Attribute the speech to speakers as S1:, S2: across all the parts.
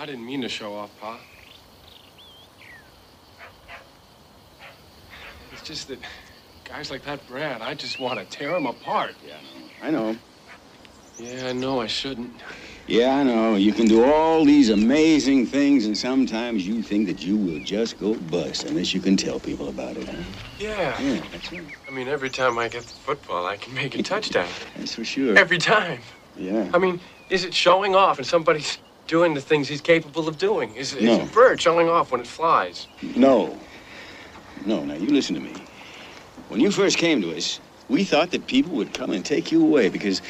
S1: I didn't mean to show off, Pa. It's just that guys like that Brad, I just want to tear him apart.
S2: Yeah, I know. I know.
S1: Yeah, I know I shouldn't.
S2: Yeah, I know. You can do all these amazing things, and sometimes you think that you will just go bust unless you can tell people about it, huh?
S1: Yeah.
S2: Yeah, that's right.
S1: I mean, every time I get the football, I can make a touchdown.
S2: That's for sure.
S1: Every time.
S2: Yeah.
S1: I mean, is it showing off and somebody's doing the things he's capable of doing?
S2: No.
S1: a bird showing off when it flies?
S2: No. No, now you listen to me. When you first came to us, we thought that people would come and take you away because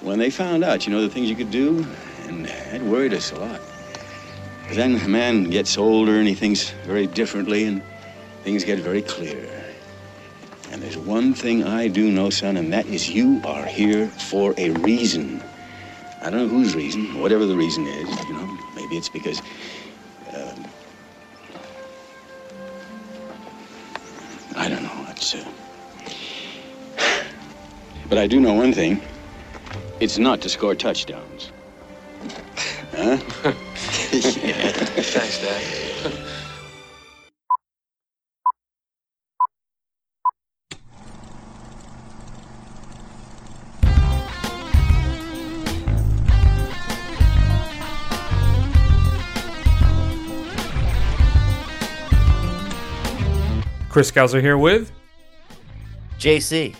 S2: when they found out, you know, the things you could do, and that worried us a lot. But then a man gets older and he thinks very differently and things get very clear. And there's one thing I do know, son, and that is you are here for a reason. I don't know whose reason, whatever the reason is, you know. Maybe it's because um, I don't know. It's, uh... But I do know one thing. It's not to score touchdowns. Huh? yeah.
S1: Thanks, Dad.
S3: Chris Gauser here with.
S4: JC.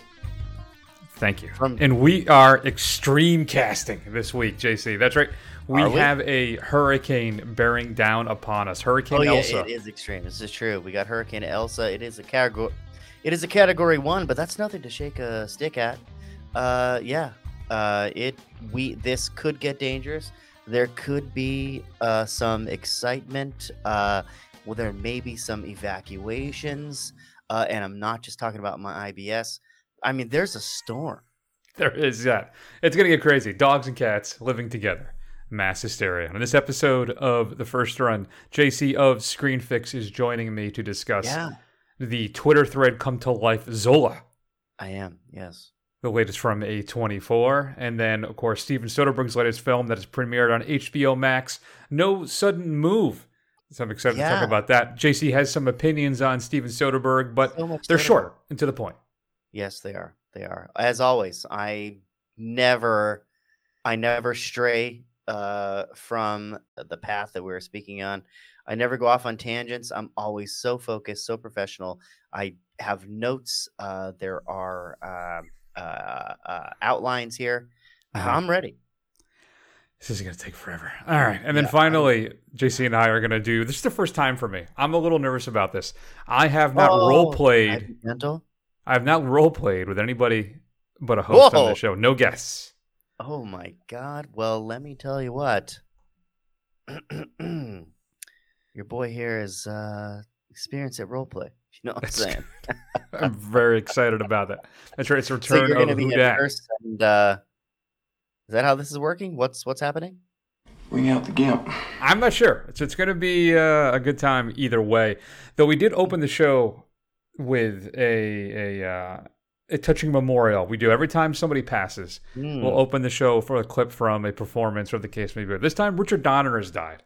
S3: Thank you.
S4: From-
S3: and we are extreme casting this week, JC. That's right. We
S4: we?
S3: have a hurricane bearing down upon us. Hurricane
S4: Oh yeah,
S3: Elsa.
S4: it is extreme. This is true. We got Hurricane Elsa. It is a category. It is a category one, but that's nothing to shake a stick at. Uh, yeah. Uh, it we this could get dangerous. There could be uh, some excitement. Uh, well, there may be some evacuations. Uh, and I'm not just talking about my IBS. I mean, there's a storm.
S3: There is, yeah. It's going to get crazy. Dogs and cats living together. Mass hysteria. And in this episode of The First Run, JC of Screenfix is joining me to discuss
S4: Yeah,
S3: the Twitter thread come to life Zola,
S4: I am. Yes.
S3: the latest from A24. And then, of course, Steven Soderbergh's latest film that is premiered on HBO Max, No Sudden Move. So I'm excited to talk about that. JC has some opinions on Steven Soderbergh, but
S4: So
S3: they're
S4: Soderbergh.
S3: short and to the point.
S4: Yes, they are. They are. As always, I never I never stray uh from the path that we were speaking on. I never go off on tangents. I'm always so focused, so professional. I have notes. Uh there are um uh, uh outlines here.
S3: Uh-huh.
S4: I'm ready.
S3: This is going to take forever. All right. And then
S4: Yeah,
S3: finally, JC and I are going to do this is the first time for me. I'm a little nervous about this. I have not
S4: Oh,
S3: role played.
S4: accidental?
S3: I have not role played with anybody but a host on the show. No guests.
S4: Oh my god. Well, let me tell you what. Your boy here is uh experienced at roleplay. You know what I'm saying?
S3: I'm very excited about that. That's right. It's a
S4: So
S3: return
S4: you're
S3: of
S4: gonna be and uh is that how this is working? What's what's happening?
S1: Bring out the gimp.
S3: I'm not sure. It's, it's going to be uh, a good time either way. Though we did open the show with a a uh, a touching memorial. We do every time somebody passes.
S4: Hmm,
S3: We'll open the show for a clip from a performance or the case may be. This time, Richard Donner has died.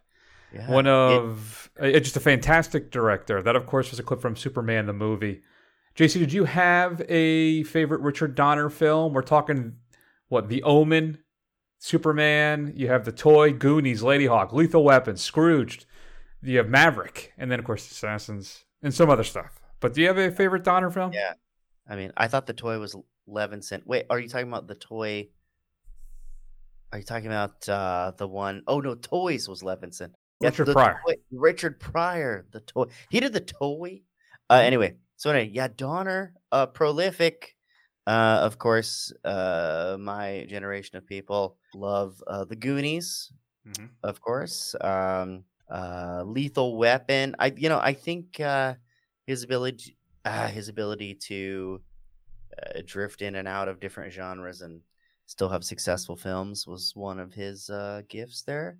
S4: yeah.
S3: One
S4: It-
S3: of uh, just a fantastic director. That, of course, was a clip from Superman the movie. JC, did you have a favorite Richard Donner film? We're talking what The Omen, Superman. You have The Toy, Goonies, Ladyhawke, Lethal Weapon, Scrooged. You have Maverick, and then of course Assassins and some other stuff. But do you have a favorite Donner film?
S4: Yeah. I mean, I thought the toy was Levinson. Wait, are you talking about the toy? Are you talking about uh the one oh no, Toys was Levinson. Yeah,
S3: Richard Pryor.
S4: toy- Richard Pryor, the toy. He did the toy. Uh anyway, so anyway, yeah, Donner, uh prolific. Uh of course, uh my generation of people love uh the Goonies,
S3: Mhm.
S4: of course. Um uh Lethal Weapon. I you know, I think uh his ability uh, his ability to uh, drift in and out of different genres and still have successful films was one of his uh, gifts there.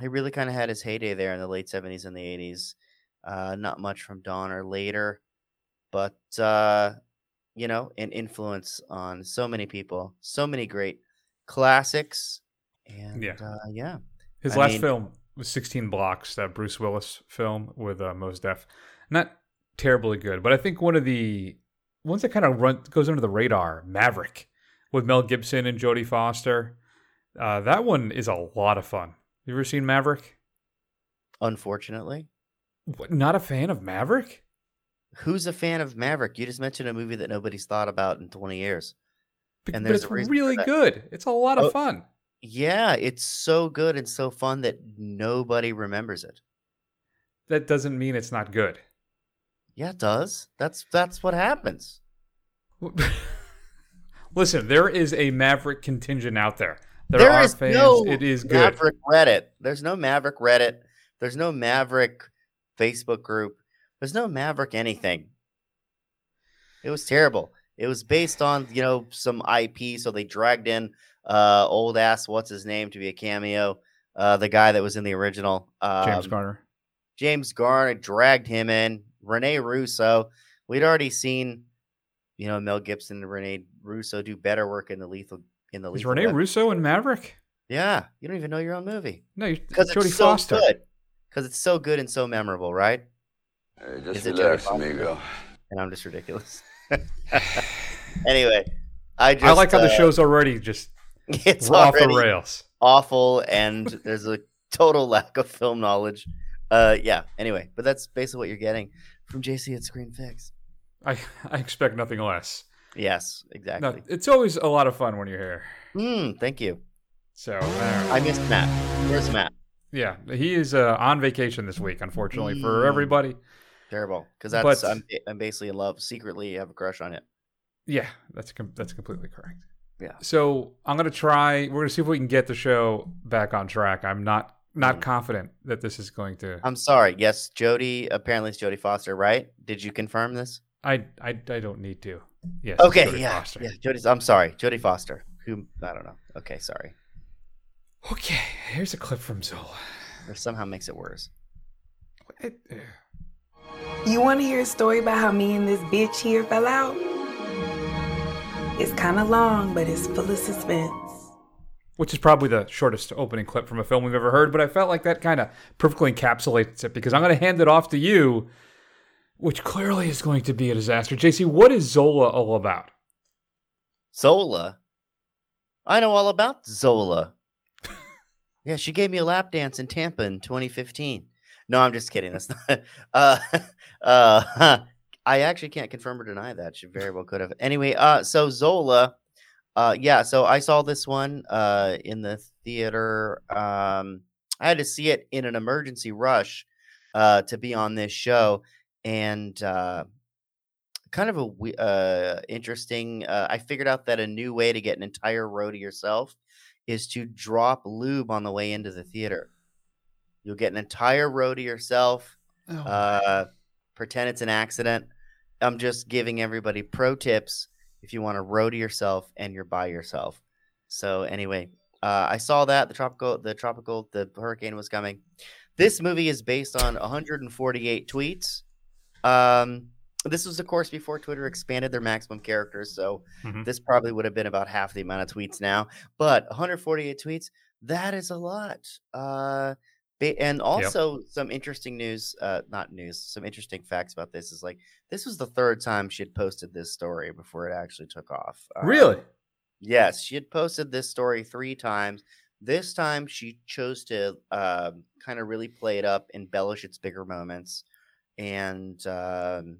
S4: He really kind of had his heyday there in the late 70s and the 80s. Uh, not much from Donner later, but uh, you know, an influence on so many people, so many great classics, and
S3: Yeah.
S4: uh, yeah,
S3: His
S4: I
S3: last
S4: mean-
S3: film was 16 Blocks, that Bruce Willis film with uh, Mos Def. Not terribly good, but I think one of the ones that kind of run goes under the radar, Maverick, with Mel Gibson and Jodie Foster. Uh, that one is a lot of fun. You ever seen Maverick?
S4: Unfortunately,
S3: What, not a fan of Maverick?
S4: Who's a fan of Maverick? You just mentioned a movie that nobody's thought about in 20 years. And
S3: but it's
S4: a reason for
S3: really good. It's a lot of
S4: Oh.
S3: fun.
S4: Yeah, it's so good and so fun that nobody remembers it.
S3: That doesn't mean it's not good.
S4: Yeah, it does. That's that's what happens.
S3: Listen, there is a Maverick contingent out there. There,
S4: There
S3: are fans.
S4: no
S3: it is good.
S4: Maverick Reddit. There's no Maverick Reddit. There's no Maverick Facebook group. There's no Maverick anything. It was terrible. It was based on, you know, some IP, so they dragged in uh old ass what's his name to be a cameo. Uh the guy that was in the original. Um,
S3: James Garner.
S4: James Garner dragged him in. Rene Russo. We'd already seen, you know, Mel Gibson and Rene Russo do better work in the lethal in the
S3: Is
S4: lethal.
S3: Rene
S4: Weapon.
S3: Russo in Maverick?
S4: Yeah, you don't even know your own movie
S3: No,
S4: because it's so
S3: Foster.
S4: good. Because it's so good and so memorable, right?
S5: Hey, just
S4: Is it
S5: relax,
S4: Jodie
S5: amigo.
S4: And I'm just ridiculous. anyway, I just
S3: I like how the
S4: uh,
S3: show's already just
S4: it's
S3: off the rails.
S4: awful and there's a total lack of film knowledge. Uh, yeah. Anyway, but that's basically what you're getting from JC at Screenfix.
S3: I, I expect nothing less.
S4: Yes,
S3: No,
S4: exactly.
S3: it's always a lot of fun when you're here.
S4: Mm, thank you.
S3: So, all right.
S4: I missed Matt. Where's Matt?
S3: yeah, he is uh, on vacation this week, unfortunately, for
S4: Mm.
S3: everybody.
S4: Terrible. Because that's
S3: But-
S4: I'm, I'm basically in love. Secretly have a crush on it.
S3: Yeah, that's com- that's completely correct.
S4: Yeah.
S3: So I'm gonna try. We're gonna see if we can get the show back on track. I'm not not
S4: Mm.
S3: confident that this is going to.
S4: I'm sorry. Yes, Jody. Apparently, it's Jody Foster, right? Did you confirm this?
S3: I I, I don't need to. Yes.
S4: Okay. Yeah.
S3: Foster.
S4: Yeah. Jody's. I'm sorry. Jody Foster. Who? I don't know. Okay. Sorry.
S3: Okay. Here's a clip from Zola.
S4: Or somehow makes it worse.
S3: It- uh,
S6: You want to hear a story about how me and this bitch here fell out? It's kind of long, but it's full of suspense.
S3: which is probably the shortest opening clip from a film we've ever heard, but I felt like that kind of perfectly encapsulates it because I'm going to hand it off to you, which clearly is going to be a disaster. JC, what is Zola all about?
S4: Zola. I know all about Zola. yeah, she gave me a lap dance in Tampa in 2015. No, I'm just kidding. That's not. Uh, uh, I actually can't confirm or deny that. She very well could have. Anyway, uh, so Zola. Uh, yeah, so I saw this one uh in the theater. Um, I had to see it in an emergency rush uh to be on this show, and uh, kind of a uh interesting. Uh, I figured out that a new way to get an entire row to yourself is to drop lube on the way into the theater. You'll get an entire row to yourself. Uh, pretend it's an accident. I'm just giving everybody pro tips if you want to row to yourself and you're by yourself. So anyway, uh, I saw that the tropical, the tropical, the hurricane was coming. This movie is based on 148 tweets. Um, this was, of course, before Twitter expanded their maximum characters, so
S3: Mhm.
S4: this probably would have been about half the amount of tweets now. But 148 tweets, that is a lot. Uh, and also some interesting news, uh, not news, some interesting facts about this is like this was the third time she had posted this story before it actually took off. Uh,
S3: really?
S4: Yes, she had posted this story three times. This time she chose to um, kind of really play it up, embellish its bigger moments, and um,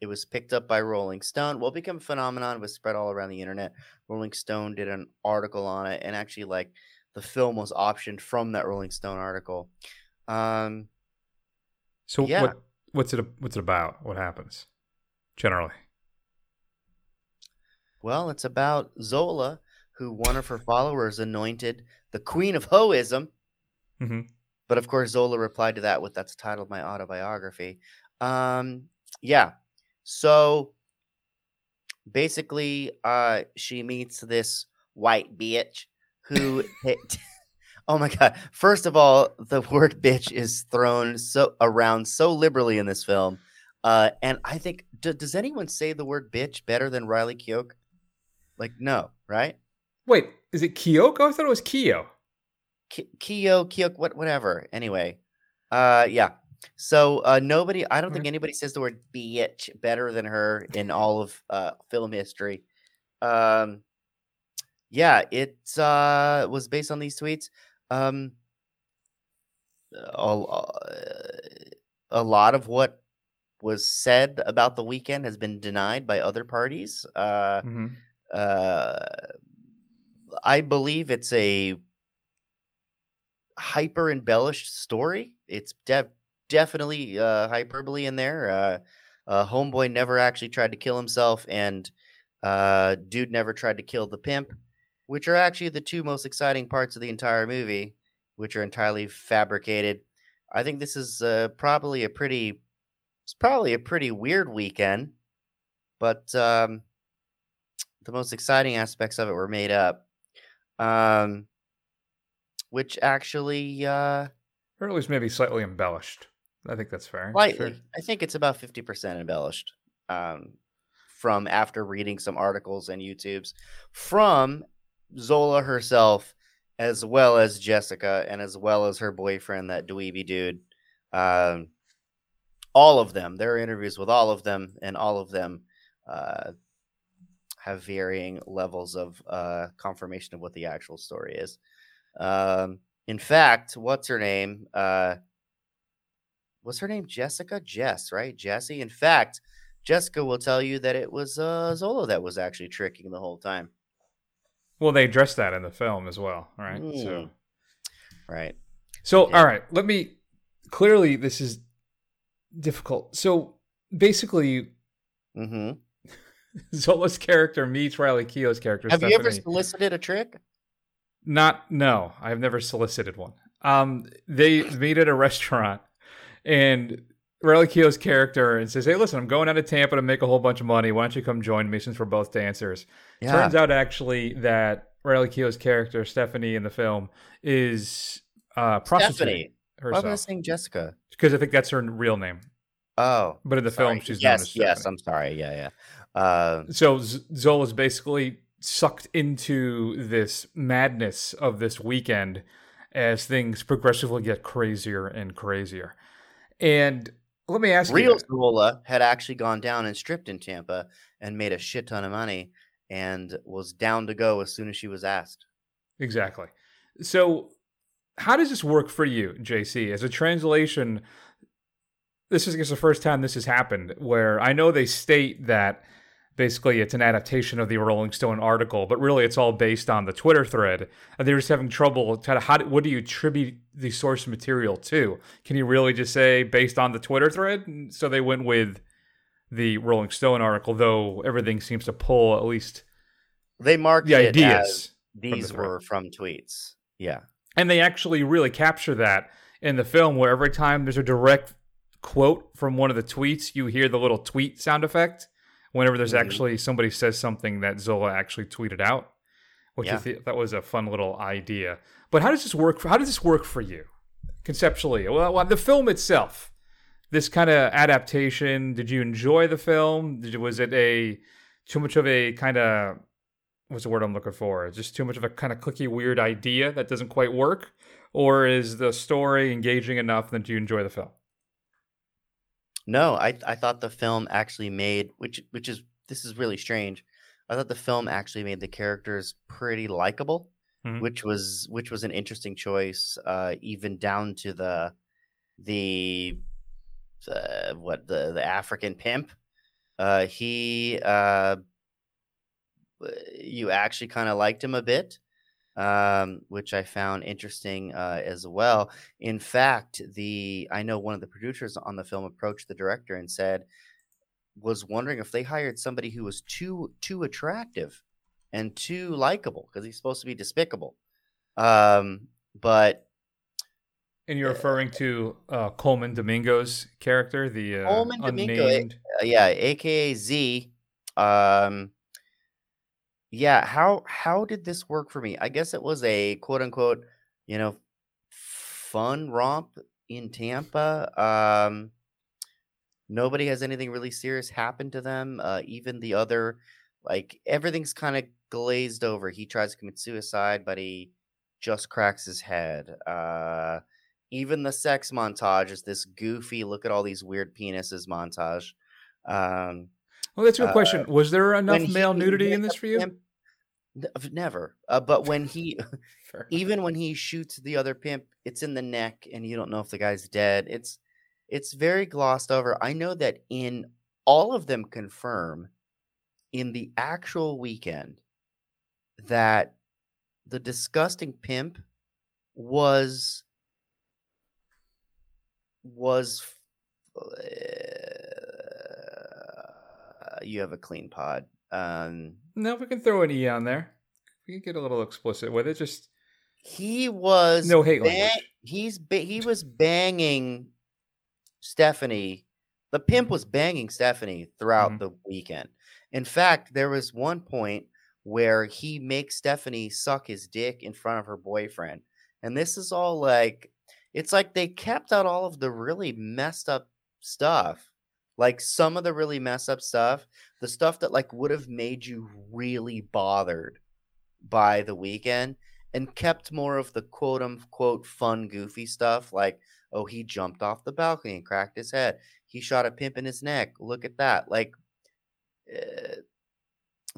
S4: it was picked up by Rolling Stone. Will become a phenomenon. Was spread all around the internet. Rolling Stone did an article on it, and actually, like the film was optioned from that Rolling Stone article. Um,
S3: So
S4: Yeah.
S3: what what's it what's it about? What happens generally?
S4: well, it's about Zola, who one of her followers anointed the Queen of Hoism.
S3: hmm
S4: But of course, Zola replied to that with that's the title of my autobiography. Um, yeah. So basically, uh, she meets this white bitch who. hit- oh my god! First of all, the word "bitch" is thrown so around so liberally in this film, uh, and I think d- does anyone say the word "bitch" better than Riley Keough? Like, no, right?
S3: Wait, is it Kyoko? I thought it was.
S4: Ki- Kyo, Kyo, what, whatever. Anyway, uh, yeah. So uh, nobody, I don't think anybody says the word bitch better than her in all of uh, film history. Um, yeah, it uh, was based on these tweets. Um, a, a lot of what was said about the weekend has been denied by other parties. Uh,
S3: Mhm.
S4: uh, I believe it's a hyper embellished story. It's def- definitely uh, hyperbole in there. Uh, uh, Homeboy never actually tried to kill himself, and uh, Dude never tried to kill the pimp, which are actually the two most exciting parts of the entire movie, which are entirely fabricated. I think this is uh, probably a pretty, it's probably a pretty weird weekend, but um, the most exciting aspects of it were made up, um, which actually uh,
S3: Or at least maybe slightly embellished. I think that's fair.
S4: slightly. I think it's about fifty percent embellished. Um, from after reading some articles and YouTubes from Zola herself, as well as Jessica, and as well as her boyfriend, that dweeby dude. Um, all of them. There are interviews with all of them, and all of them uh, have varying levels of uh, confirmation of what the actual story is. Um, in fact, what's her name? Uh, was her name Jessica? Jess, right? Jessie. In fact, Jessica will tell you that it was uh, Zola that was actually tricking the whole time.
S3: Well, they addressed that in the film as well, right? So,
S4: Mm. Right.
S3: so
S4: Yeah.
S3: all right. Let me. Clearly, this is difficult. So basically,
S4: hmm
S3: Zola's character meets Riley Keough's character.
S4: Have you ever solicited a trick?
S3: Not no, I've never solicited one. Um, they meet at a restaurant, and Riley Keough's character and says, "Hey, listen, I'm going out of Tampa to make a whole bunch of money. Why don't you come join me since we're both dancers?" Turns out actually that Riley Keough's character Stephanie in the film is uh, prostituting
S4: Stephanie. Why was I saying Jessica?
S3: because I think that's her real name.
S4: Oh,
S3: But in the
S4: sorry.
S3: film, she's
S4: yes,
S3: known as
S4: yes.
S3: Stephanie.
S4: I'm sorry. Yeah, yeah. Uh,
S3: So Z- Zola's basically sucked into this madness of this weekend as things progressively get crazier and crazier. And let me ask
S4: real
S3: you,
S4: Zola had actually gone down and stripped in Tampa and made a shit ton of money and was down to go as soon as she was asked.
S3: exactly. So, how does this work for you, JC? As a translation, this is I guess, the first time this has happened where I know they state that basically it's an adaptation of the Rolling Stone article, but really it's all based on the Twitter thread. And they're just having trouble. Kind of how? do- What do you attribute the source material to? Can you really just say based on the Twitter thread? And So they went with the Rolling Stone article, though everything seems to pull at least
S4: They marked
S3: the
S4: it as
S3: ideas. the
S4: these were from tweets. Yeah.
S3: And they actually really capture that in the film, where every time there's a direct quote from one of the tweets, you hear the little tweet sound effect. Whenever there's
S4: Mhm.
S3: actually somebody says something that Zola actually tweeted out, which
S4: Yeah.
S3: I think that was a fun little idea. But how does this work? For, how does this work for you conceptually? Well, well, the film itself, this kind of adaptation. Did you enjoy the film? Did, was it a too much of a kind of what's the word I'm looking for? Just too much of a kind of clicky, weird idea that doesn't quite work, or is the story engaging enough that you enjoy the film?
S4: No, I I thought the film actually made which which is this is really strange. I thought the film actually made the characters pretty likable,
S3: Mhm.
S4: which was which was an interesting choice, uh, even down to the the the what the the African pimp. Uh, he uh, you actually kind of liked him a bit, um, which I found interesting uh, as well. In fact, the I know one of the producers on the film approached the director and said was wondering if they hired somebody who was too too attractive and too likable because he's supposed to be despicable. Um, but
S3: And you're referring to uh, Colman Domingo's character, the uh,
S4: Colman Domingo, eh,
S3: unnamed.
S4: yeah, aka Z. Um, yeah, how how did this work for me? I guess it was a quote unquote, you know, fun romp in Tampa. Um, nobody has anything really serious happen to them. Uh, even the other, like everything's kind of glazed over. He tries to commit suicide, but he just cracks his head. Uh, even the sex montage is this goofy. Look at all these weird penises montage. Um,
S3: Well, that's a good
S4: Uh,
S3: question. Was there enough male nudity in this for you?
S4: Pimp- N- of- Never. Uh, but when he, even when he shoots the other pimp, it's in the neck, and you don't know if the guy's dead. It's, it's very glossed over. I know that in all of them confirm in the actual weekend that the disgusting pimp was was uh, you have a clean pod um
S3: No, we can throw an E on there. We can get a little explicit with it. Just
S4: he was
S3: No hate language.
S4: he's ba- he was banging stephanie the pimp was banging stephanie throughout
S3: Mhm.
S4: the weekend in fact there was one point where he makes stephanie suck his dick in front of her boyfriend and this is all like it's like they kept out all of the really messed up stuff like some of the really messed up stuff the stuff that like would have made you really bothered by the weekend and kept more of the quote unquote fun goofy stuff like oh he jumped off the balcony and cracked his head. He shot a pimp in his neck. Look at that. Like uh,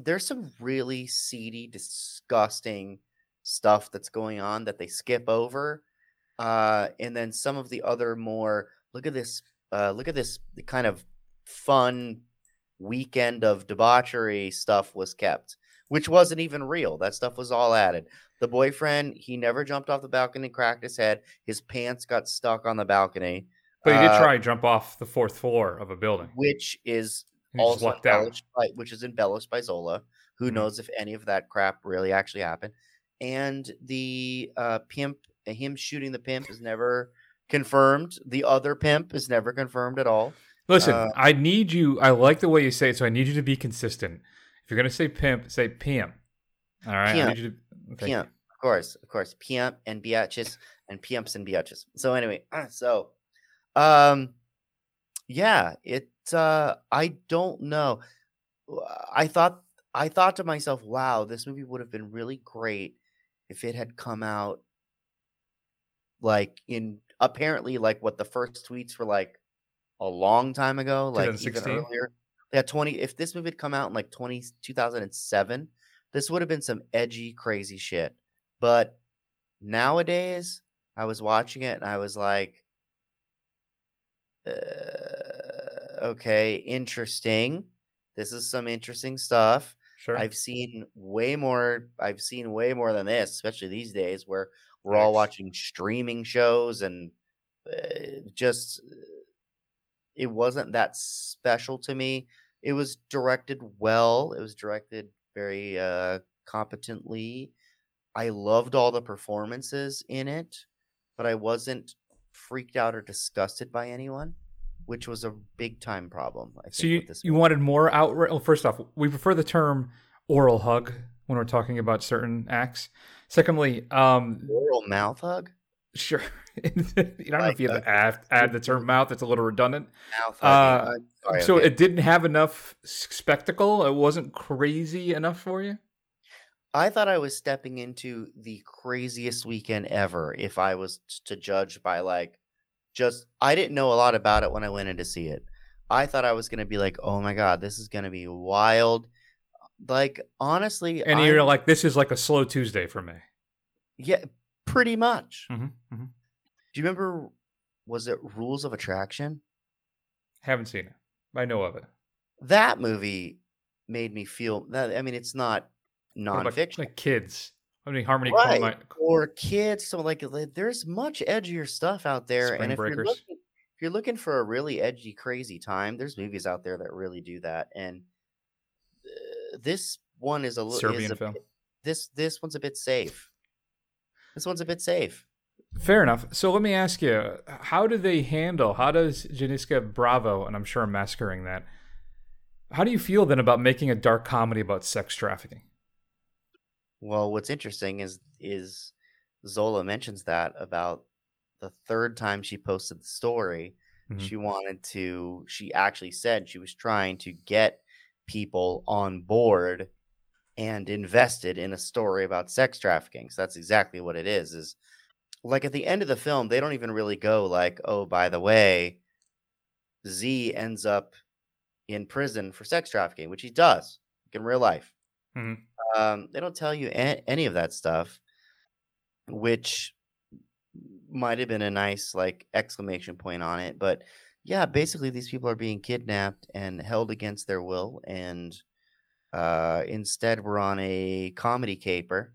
S4: there's some really seedy disgusting stuff that's going on that they skip over uh and then some of the other more look at this uh look at this kind of fun weekend of debauchery stuff was kept which wasn't even real that stuff was all added the boyfriend he never jumped off the balcony and cracked his head his pants got stuck on the balcony
S3: but he did
S4: Uh,
S3: try and jump off the fourth floor of a building.
S4: which is
S3: And he just
S4: also embellished by, which is embellished by Zola. Who
S3: Mhm.
S4: knows if any of that crap really actually happened? And the uh, pimp, him shooting the pimp, is never confirmed. The other pimp is never confirmed at all.
S3: Listen,
S4: Uh,
S3: I need you. I like the way you say it, so I need you to be consistent. If you're gonna say pimp, say pimp. All right, I
S4: Pimp.
S3: need you to. you.
S4: Pimp, of course, of course, pimp and biatches and pimps and biatches. So anyway, so, um, yeah, it. Uh, I don't know. I thought I thought to myself, wow, this movie would have been really great if it had come out like in apparently like what the first tweets were like a long time ago, like even earlier. Yeah, 20 if this movie had come out in like 20 2007, this would have been some edgy crazy shit. But nowadays, I was watching it and I was like uh, okay, interesting. This is some interesting stuff.
S3: Sure.
S4: I've seen way more. I've seen way more than this, especially these days where we're all watching streaming shows and uh, just uh, it wasn't that special to me. It was directed well. It was directed very uh, competently. I loved all the performances in it, but I wasn't freaked out or disgusted by anyone, which was a big time problem. I think,
S3: so you you wanted more outright. Well, first off, we prefer the term oral hug when we're talking about certain acts. Secondly, um,
S4: oral mouth hug.
S3: sure. you don't know if you have to add, add the term mouth. It's a little redundant.
S4: Mouth
S3: Uh.
S4: Sorry,
S3: so
S4: okay.
S3: it didn't have enough spectacle. It wasn't crazy enough for you.
S4: I thought I was stepping into the craziest weekend ever if I was to judge by like just I didn't know a lot about it when I went in to see it. I thought I was going to be like, "Oh my god, this is going to be wild." Like honestly,
S3: And you're
S4: I'm-
S3: like, this is like a slow Tuesday for me.
S4: yeah, pretty much.
S3: hmm hmm
S4: Do you remember was it Rules of Attraction?
S3: Haven't seen it. I know of it.
S4: That movie made me feel that I mean, it's not nonfiction.
S3: like kids. I mean, Harmony
S4: right.
S3: Korine-
S4: or kids. So like, like, there's much edgier stuff out there,
S3: Spring
S4: and if you're looking, if you're looking for a really edgy, crazy time, there's movies out there that really do that. And this one is a little
S3: Serbian
S4: a
S3: film.
S4: bit- this this one's a bit safe. This one's a bit safe.
S3: Fair enough. So let me ask you, how do they handle, how does Janiska Bravo, and I'm sure I'm massacring that, how do you feel then about making a dark comedy about sex trafficking?
S4: Well, what's interesting is is Zola mentions that about the third time she posted the story,
S3: Mhm.
S4: she wanted to she actually said she was trying to get people on board and invested in a story about sex trafficking. So that's exactly what it is. Is like at the end of the film, they don't even really go like, "Oh, by the way, Z ends up in prison for sex trafficking," which he does in real life.
S3: Mhm.
S4: Um, they don't tell you a- any of that stuff, which might have been a nice like exclamation point on it. But yeah, basically, these people are being kidnapped and held against their will, and uh, instead, we're on a comedy caper.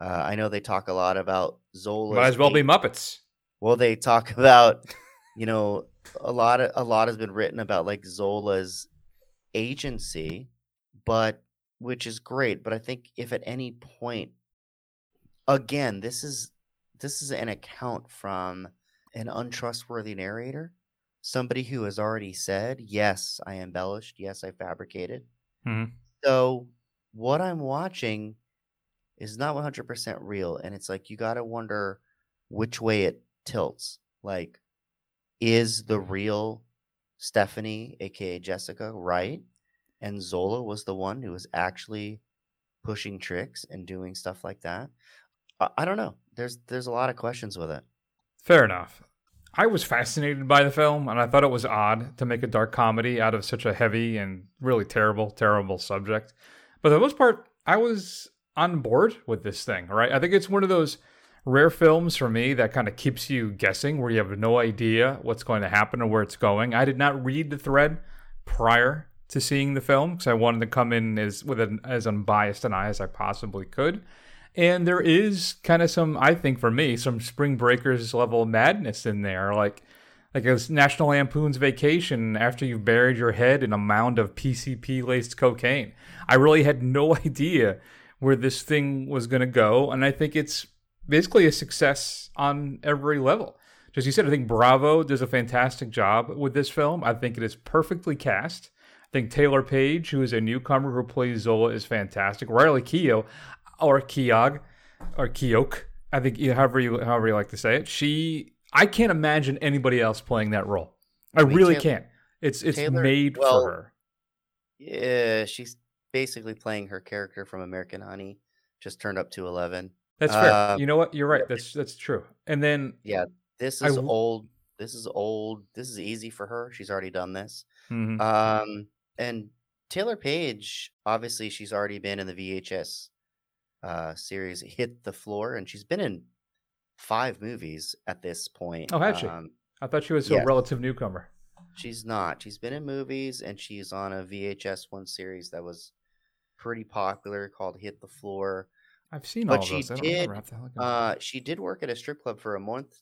S4: Uh, I know they talk a lot about Zola.
S3: Might as well be Muppets.
S4: Well, they talk about, you know, a lot of a lot has been written about like Zola's agency, but which is great. But I think if at any point, again, this is this is an account from an untrustworthy narrator, somebody who has already said, "Yes, I embellished. Yes, I fabricated."
S3: Mhm.
S4: So what I'm watching is not 100% real, and it's like you got to wonder which way it tilts. Like, is the real Stephanie, aka Jessica, right? And Zola was the one who was actually pushing tricks and doing stuff like that. I, I don't know. There's there's a lot of questions with it.
S3: Fair enough. I was fascinated by the film, and I thought it was odd to make a dark comedy out of such a heavy and really terrible, terrible subject. But for the most part, I was on board with this thing, right? I think it's one of those rare films for me that kind of keeps you guessing, where you have no idea what's going to happen or where it's going. I did not read the thread prior to seeing the film because I wanted to come in as with an, as unbiased an eye as I possibly could. And there is kind of some, I think for me, some Spring Breakers level madness in there, like like a National Lampoon's Vacation after you've buried your head in a mound of PCP laced cocaine. I really had no idea where this thing was going to go, and I think it's basically a success on every level. As you said, I think Bravo does a fantastic job with this film. I think it is perfectly cast. I think Taylour Paige, who is a newcomer who plays Zola, is fantastic. Riley Keough, or Keogh, or Keogh, I think however you however you like to say it. She, I can't imagine anybody else playing that role. I, really can't. It's it's
S4: Taylor-
S3: made
S4: well,
S3: for her.
S4: Yeah, she's basically playing her character from American Honey, just turned up to 11.
S3: That's fair.
S4: uh,
S3: you know what? You're right. That's that's true. And then
S4: yeah,
S3: This
S4: is
S3: w-
S4: old. This is old. This is easy for her. She's already done this.
S3: mhm.
S4: Um, and Taylour Paige, obviously, she's already been in the VHS uh, series Hit the Floor, and she's been in five movies at this point.
S3: Oh, had she?
S4: Um,
S3: I thought she was
S4: yes.
S3: a relative newcomer.
S4: she's not. She's been in movies, and she's on a VHS one series that was pretty popular called Hit the Floor.
S3: I've seen
S4: But
S3: all
S4: she
S3: those.
S4: Did,
S3: remember what the hell it was.
S4: Uh, she did work at a strip club for a month,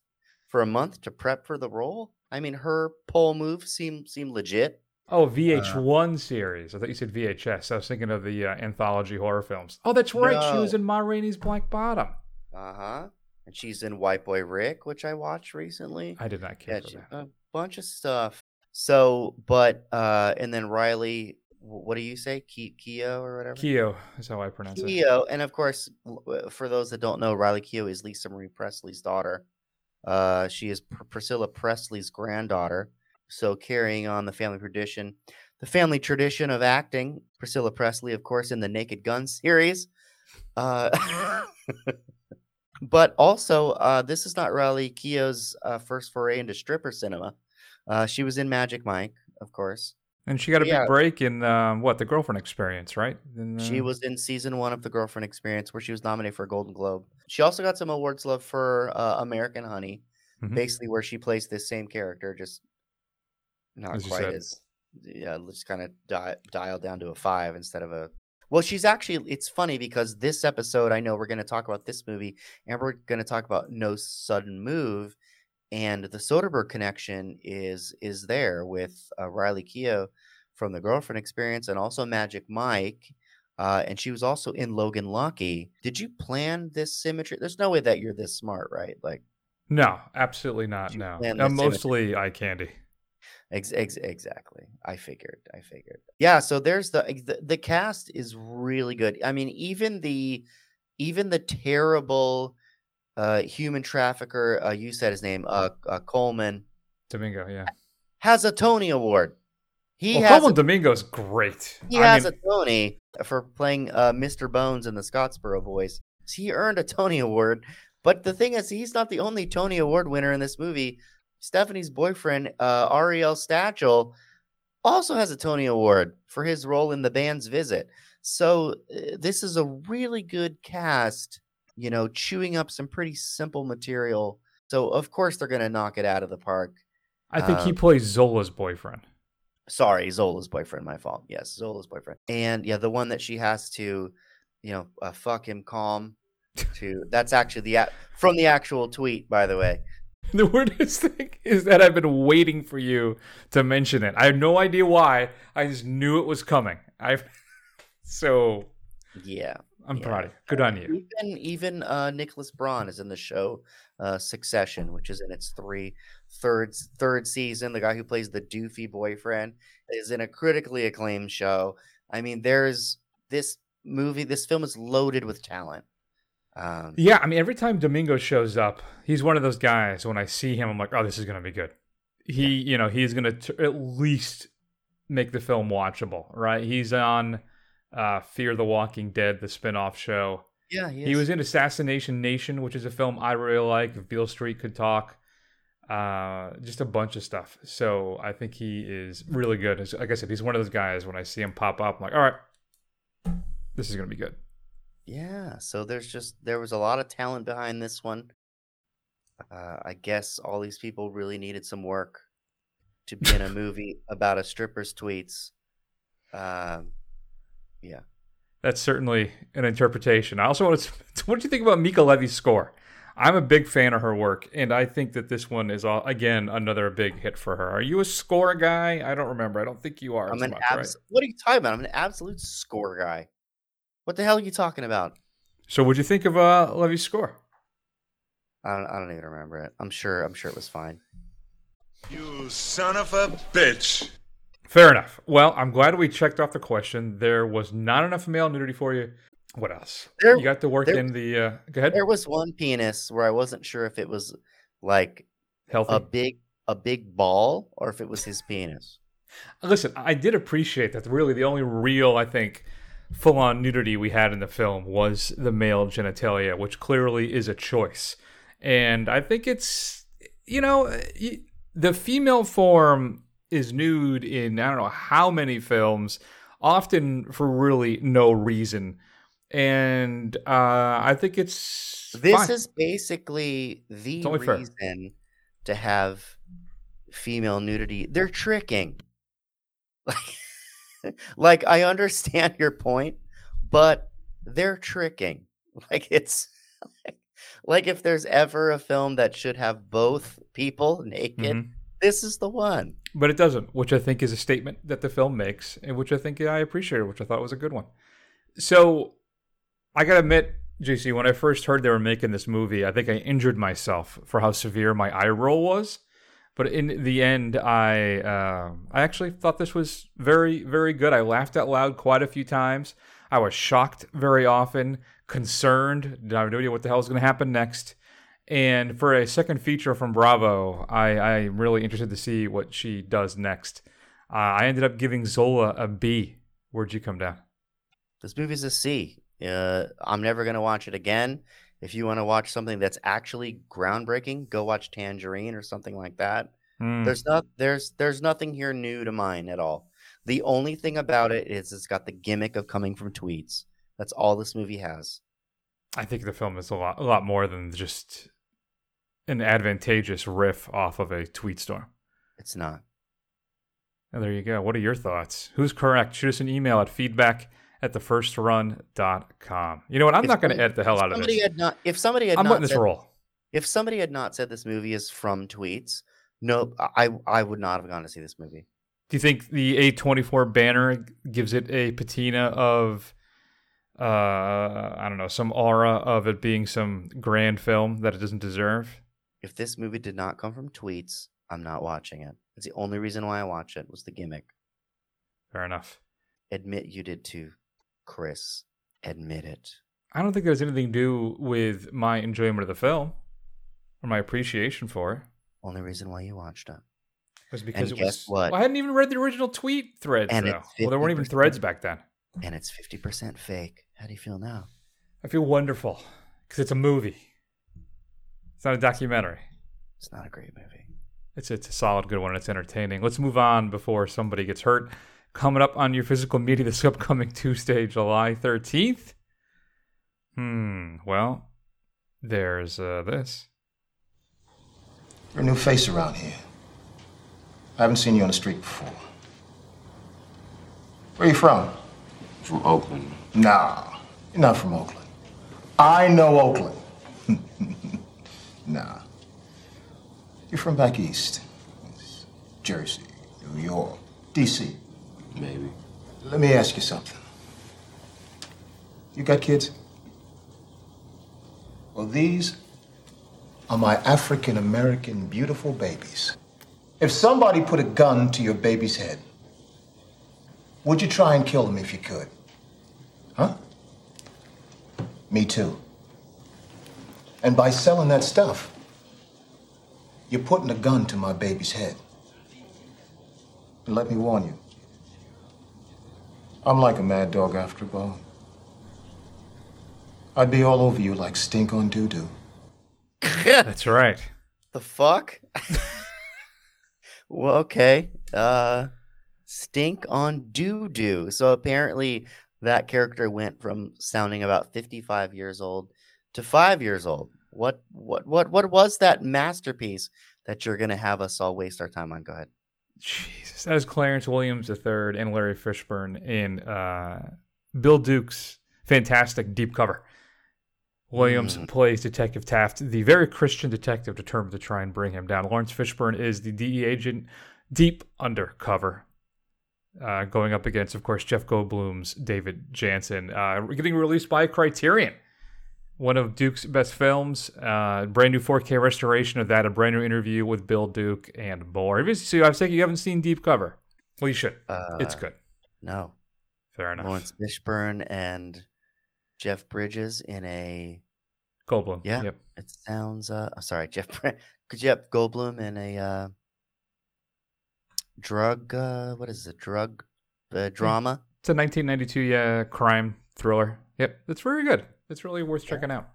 S4: for a month to prep for the role. I mean, her pole move seemed seemed legit.
S3: Oh, VH1 series. I thought you said VHS. I was thinking of the uh, anthology horror films. Oh, that's right. She was in Ma Rainey's Black Bottom.
S4: Uh huh. And she's in White Boy Rick, which I watched recently.
S3: I did not care
S4: Yeah, she- a bunch of stuff. So, but uh, and then Riley, what do you say, Ke- Keogh or whatever?
S3: Keo is how I pronounce it.
S4: Keo, and of course, uh, for those that don't know, Riley Keogh is Lisa Marie Presley's daughter. Uh, she is Pr- Priscilla Presley's granddaughter. So carrying on the family tradition, the family tradition of acting. Priscilla Presley, of course, in the Naked Gun series. Uh, but also, uh, this is not Riley Keough's uh, first foray into stripper cinema. Uh, she was in Magic Mike, of course.
S3: And she got a
S4: Yeah.
S3: big break in um, what the girlfriend experience, right? In,
S4: She
S3: uh,
S4: was in season one of The Girlfriend Experience, where she was nominated for a Golden Globe. She also got some awards love for uh, American Honey,
S3: Mhm.
S4: basically where she plays this same character, just not
S3: As
S4: quite as yeah, just kind of di- dialed down to a five instead of a. Well, she's actually. It's funny because this episode, I know we're going to talk about this movie, and we're going to talk about No Sudden Move, and the Soderbergh connection is is there with uh, Riley Keough from the Girlfriend Experience, and also Magic Mike. Uh, and she was also in Logan Lucky. Did you plan this symmetry? There's no way that you're this smart, right? Like,
S3: No, absolutely not. No, Uh, mostly eye candy.
S4: Ex- ex- exactly. I figured. I figured. Yeah. So there's the, the the cast is really good. I mean, even the even the terrible uh human trafficker. Uh, you said his name. Uh, uh Colman
S3: Domingo, yeah.
S4: has a Tony Award. He
S3: well,
S4: has
S3: Colman
S4: a,
S3: Domingo's great.
S4: he
S3: I
S4: has
S3: mean,
S4: a Tony for playing uh, Mr. Bones in the Scottsboro Boys. He earned a Tony Award, but the thing is, he's not the only Tony Award winner in this movie. Stephanie's boyfriend, uh, Ariel Stachel, also has a Tony Award for his role in the band's visit. So uh, this is a really good cast, you know, chewing up some pretty simple material. So of course they're going to knock it out of the park.
S3: I think he
S4: um,
S3: plays Zola's boyfriend.
S4: Sorry, Zola's boyfriend. My fault. Yes, Zola's boyfriend. And yeah, the one that she has to, you know, uh, fuck him calm. To that's actually the from the actual tweet, by the way.
S3: The weirdest thing is that I've been waiting for you to mention it. I have no idea why. I just knew it was coming. I so
S4: Yeah.
S3: I'm
S4: Yeah.
S3: proud of you. Good on you.
S4: Even even uh, Nicholas Braun is in the show uh, Succession, which is in its three third third season. The guy who plays the doofy boyfriend is in a critically acclaimed show. I mean, there's this movie. This film is loaded with talent. Um,
S3: Yeah, I mean, every time Domingo shows up, he's one of those guys. When I see him, I'm like, oh, this is gonna be good. He, you know, he's gonna at least make the film watchable, right? He's on uh, Fear the Walking Dead, the spin-off show.
S4: yeah,
S3: He was in Assassination Nation, which is a film I really like. If Beale Street could talk, uh, just a bunch of stuff. So I think he is really good. Like I said, he's one of those guys. When I see him pop up, I'm like, all right, this is gonna be good.
S4: Yeah, so there's just there was a lot of talent behind this one. Uh, I guess all these people really needed some work to be in a movie about a stripper's tweets. Um, yeah,
S3: That's certainly an interpretation. I also want to. What do you think about Mica Levi's score? I'm a big fan of her work, and I think that this one is all, again another big hit for her. Are you a score guy? I don't remember. I don't think you are.
S4: I'm an
S3: much,
S4: abs- What are you talking about? I'm an absolute score guy. What the hell are you talking about?
S3: So, what'd you think of uh, Levi's score?
S4: I don't, I don't even remember it. I'm sure. I'm sure it was fine.
S5: You son of a bitch.
S3: Fair enough. Well, I'm glad we checked off the question. There was not enough male nudity for you. What else?
S4: There-
S3: you got to work
S4: there-
S3: in the. Uh, go ahead.
S4: There was one penis where I wasn't sure if it was like
S3: Healthy.
S4: a big a big ball or if it was his penis.
S3: Listen, I did appreciate that. Really, the only real, I think, full on nudity we had in the film was the male genitalia, which clearly is a choice. And I think it's, you know, the female form is nude in, I don't know how many films, often for really no reason. And uh, I think it's.
S4: This
S3: fine.
S4: is basically the
S3: only fair.
S4: reason to have female nudity. They're tricking. Like, like I understand your point, but they're tricking. Like it's like, like if there's ever a film that should have both people naked,
S3: Mhm.
S4: this is the one.
S3: But it doesn't, which I think is a statement that the film makes, and which I think I appreciated, which I thought was a good one. So I gotta admit, JC, when I first heard they were making this movie, I think I injured myself for how severe my eye roll was. But in the end, I uh, I actually thought this was very very good. I laughed out loud quite a few times. I was shocked very often, concerned. I have no idea what the hell is going to happen next? And for a second feature from Bravo, I, I'm really interested to see what she does next. Uh, I ended up giving Zola a B. Where'd you come down?
S4: This movie's a C. Uh, I'm never gonna watch it again. If you want to watch something that's actually groundbreaking, go watch Tangerine or something like that.
S3: Hmm.
S4: There's not there's there's nothing here new to mine at all. The only thing about it is it's got the gimmick of coming from tweets. That's all this movie has.
S3: I think the film is a lot, a lot more than just an advantageous riff off of a tweet storm.
S4: It's not.
S3: And there you go. What are your thoughts? Who's correct? Shoot us an email at feedback at thefirstrun.com. You know what? I'm
S4: If
S3: not going to edit the hell out of this.
S4: Had not, if somebody had
S3: I'm
S4: not
S3: letting this
S4: said,
S3: roll.
S4: if somebody had not said this movie is from tweets, no, I I would not have gone to see this movie.
S3: Do you think the A24 banner gives it a patina of, uh, I don't know, some aura of it being some grand film that it doesn't deserve?
S4: If this movie did not come from tweets, I'm not watching it. It's the only reason why I watch it was the gimmick.
S3: Fair enough.
S4: Admit you did too, Chris. Admit it.
S3: I don't think there's anything to do with my enjoyment of the film or my appreciation for it.
S4: Only reason why you watched it.
S3: was because
S4: And
S3: it
S4: guess
S3: was.
S4: what?
S3: Well, I hadn't even read the original tweet threads
S4: And
S3: though. Well, there weren't even threads back then.
S4: and it's 50% fake. How do you feel now?
S3: I feel wonderful because it's a movie. It's not a documentary.
S4: It's not a great movie.
S3: It's it's a solid good one. It's entertaining. Let's move on before somebody gets hurt. Coming up on your physical media this upcoming Tuesday, July thirteenth. Hmm. Well, there's uh, this.
S7: You're a new face around here. I haven't seen you on the street before. Where are you from?
S2: From Oakland.
S7: Nah, you're not from Oakland. I know Oakland. nah. You're from back east. Jersey, New York, D.C.
S2: Maybe.
S7: Let me ask you something. You got kids? Well, these are my African American beautiful babies. If somebody put a gun to your baby's head, would you try and kill them if you could? Huh? Me too. And by selling that stuff, you're putting a gun to my baby's head. And let me warn you, I'm like a mad dog after a bone. I'd be all over you like stink on doo doo.
S3: That's right.
S4: The fuck? well, okay. Uh stink on doo doo. So apparently that character went from sounding about 55 years old to 5 years old. What what what what was that masterpiece that you're going to have us all waste our time on? Go ahead.
S3: Jesus, that is Clarence Williams III and Larry Fishburne in uh, Bill Duke's fantastic Deep Cover. Williams
S4: Mm.
S3: plays Detective Taft, the very Christian detective determined to try and bring him down. Lawrence Fishburne is the DE agent deep undercover, uh, going up against, of course, Jeff Goldblum's David Jansen. Uh, getting released by Criterion, one of Duke's best films. Uh, brand new 4K restoration of that, a brand new interview with Bill Duke, and more. Have you- So I was thinking you haven't seen Deep Cover. Well, you should.
S4: Uh,
S3: it's good.
S4: No.
S3: Fair enough.
S4: Lawrence Fishburne and Jeff Bridges in a
S3: Goldblum.
S4: Yeah.
S3: Yep.
S4: It sounds Uh, I'm sorry, Jeff Br- Jeff Goldblum in a uh drug uh what is it? Drug uh, drama.
S3: It's a 1992 yeah, crime thriller. Yep, it's very good. It's really worth checking out.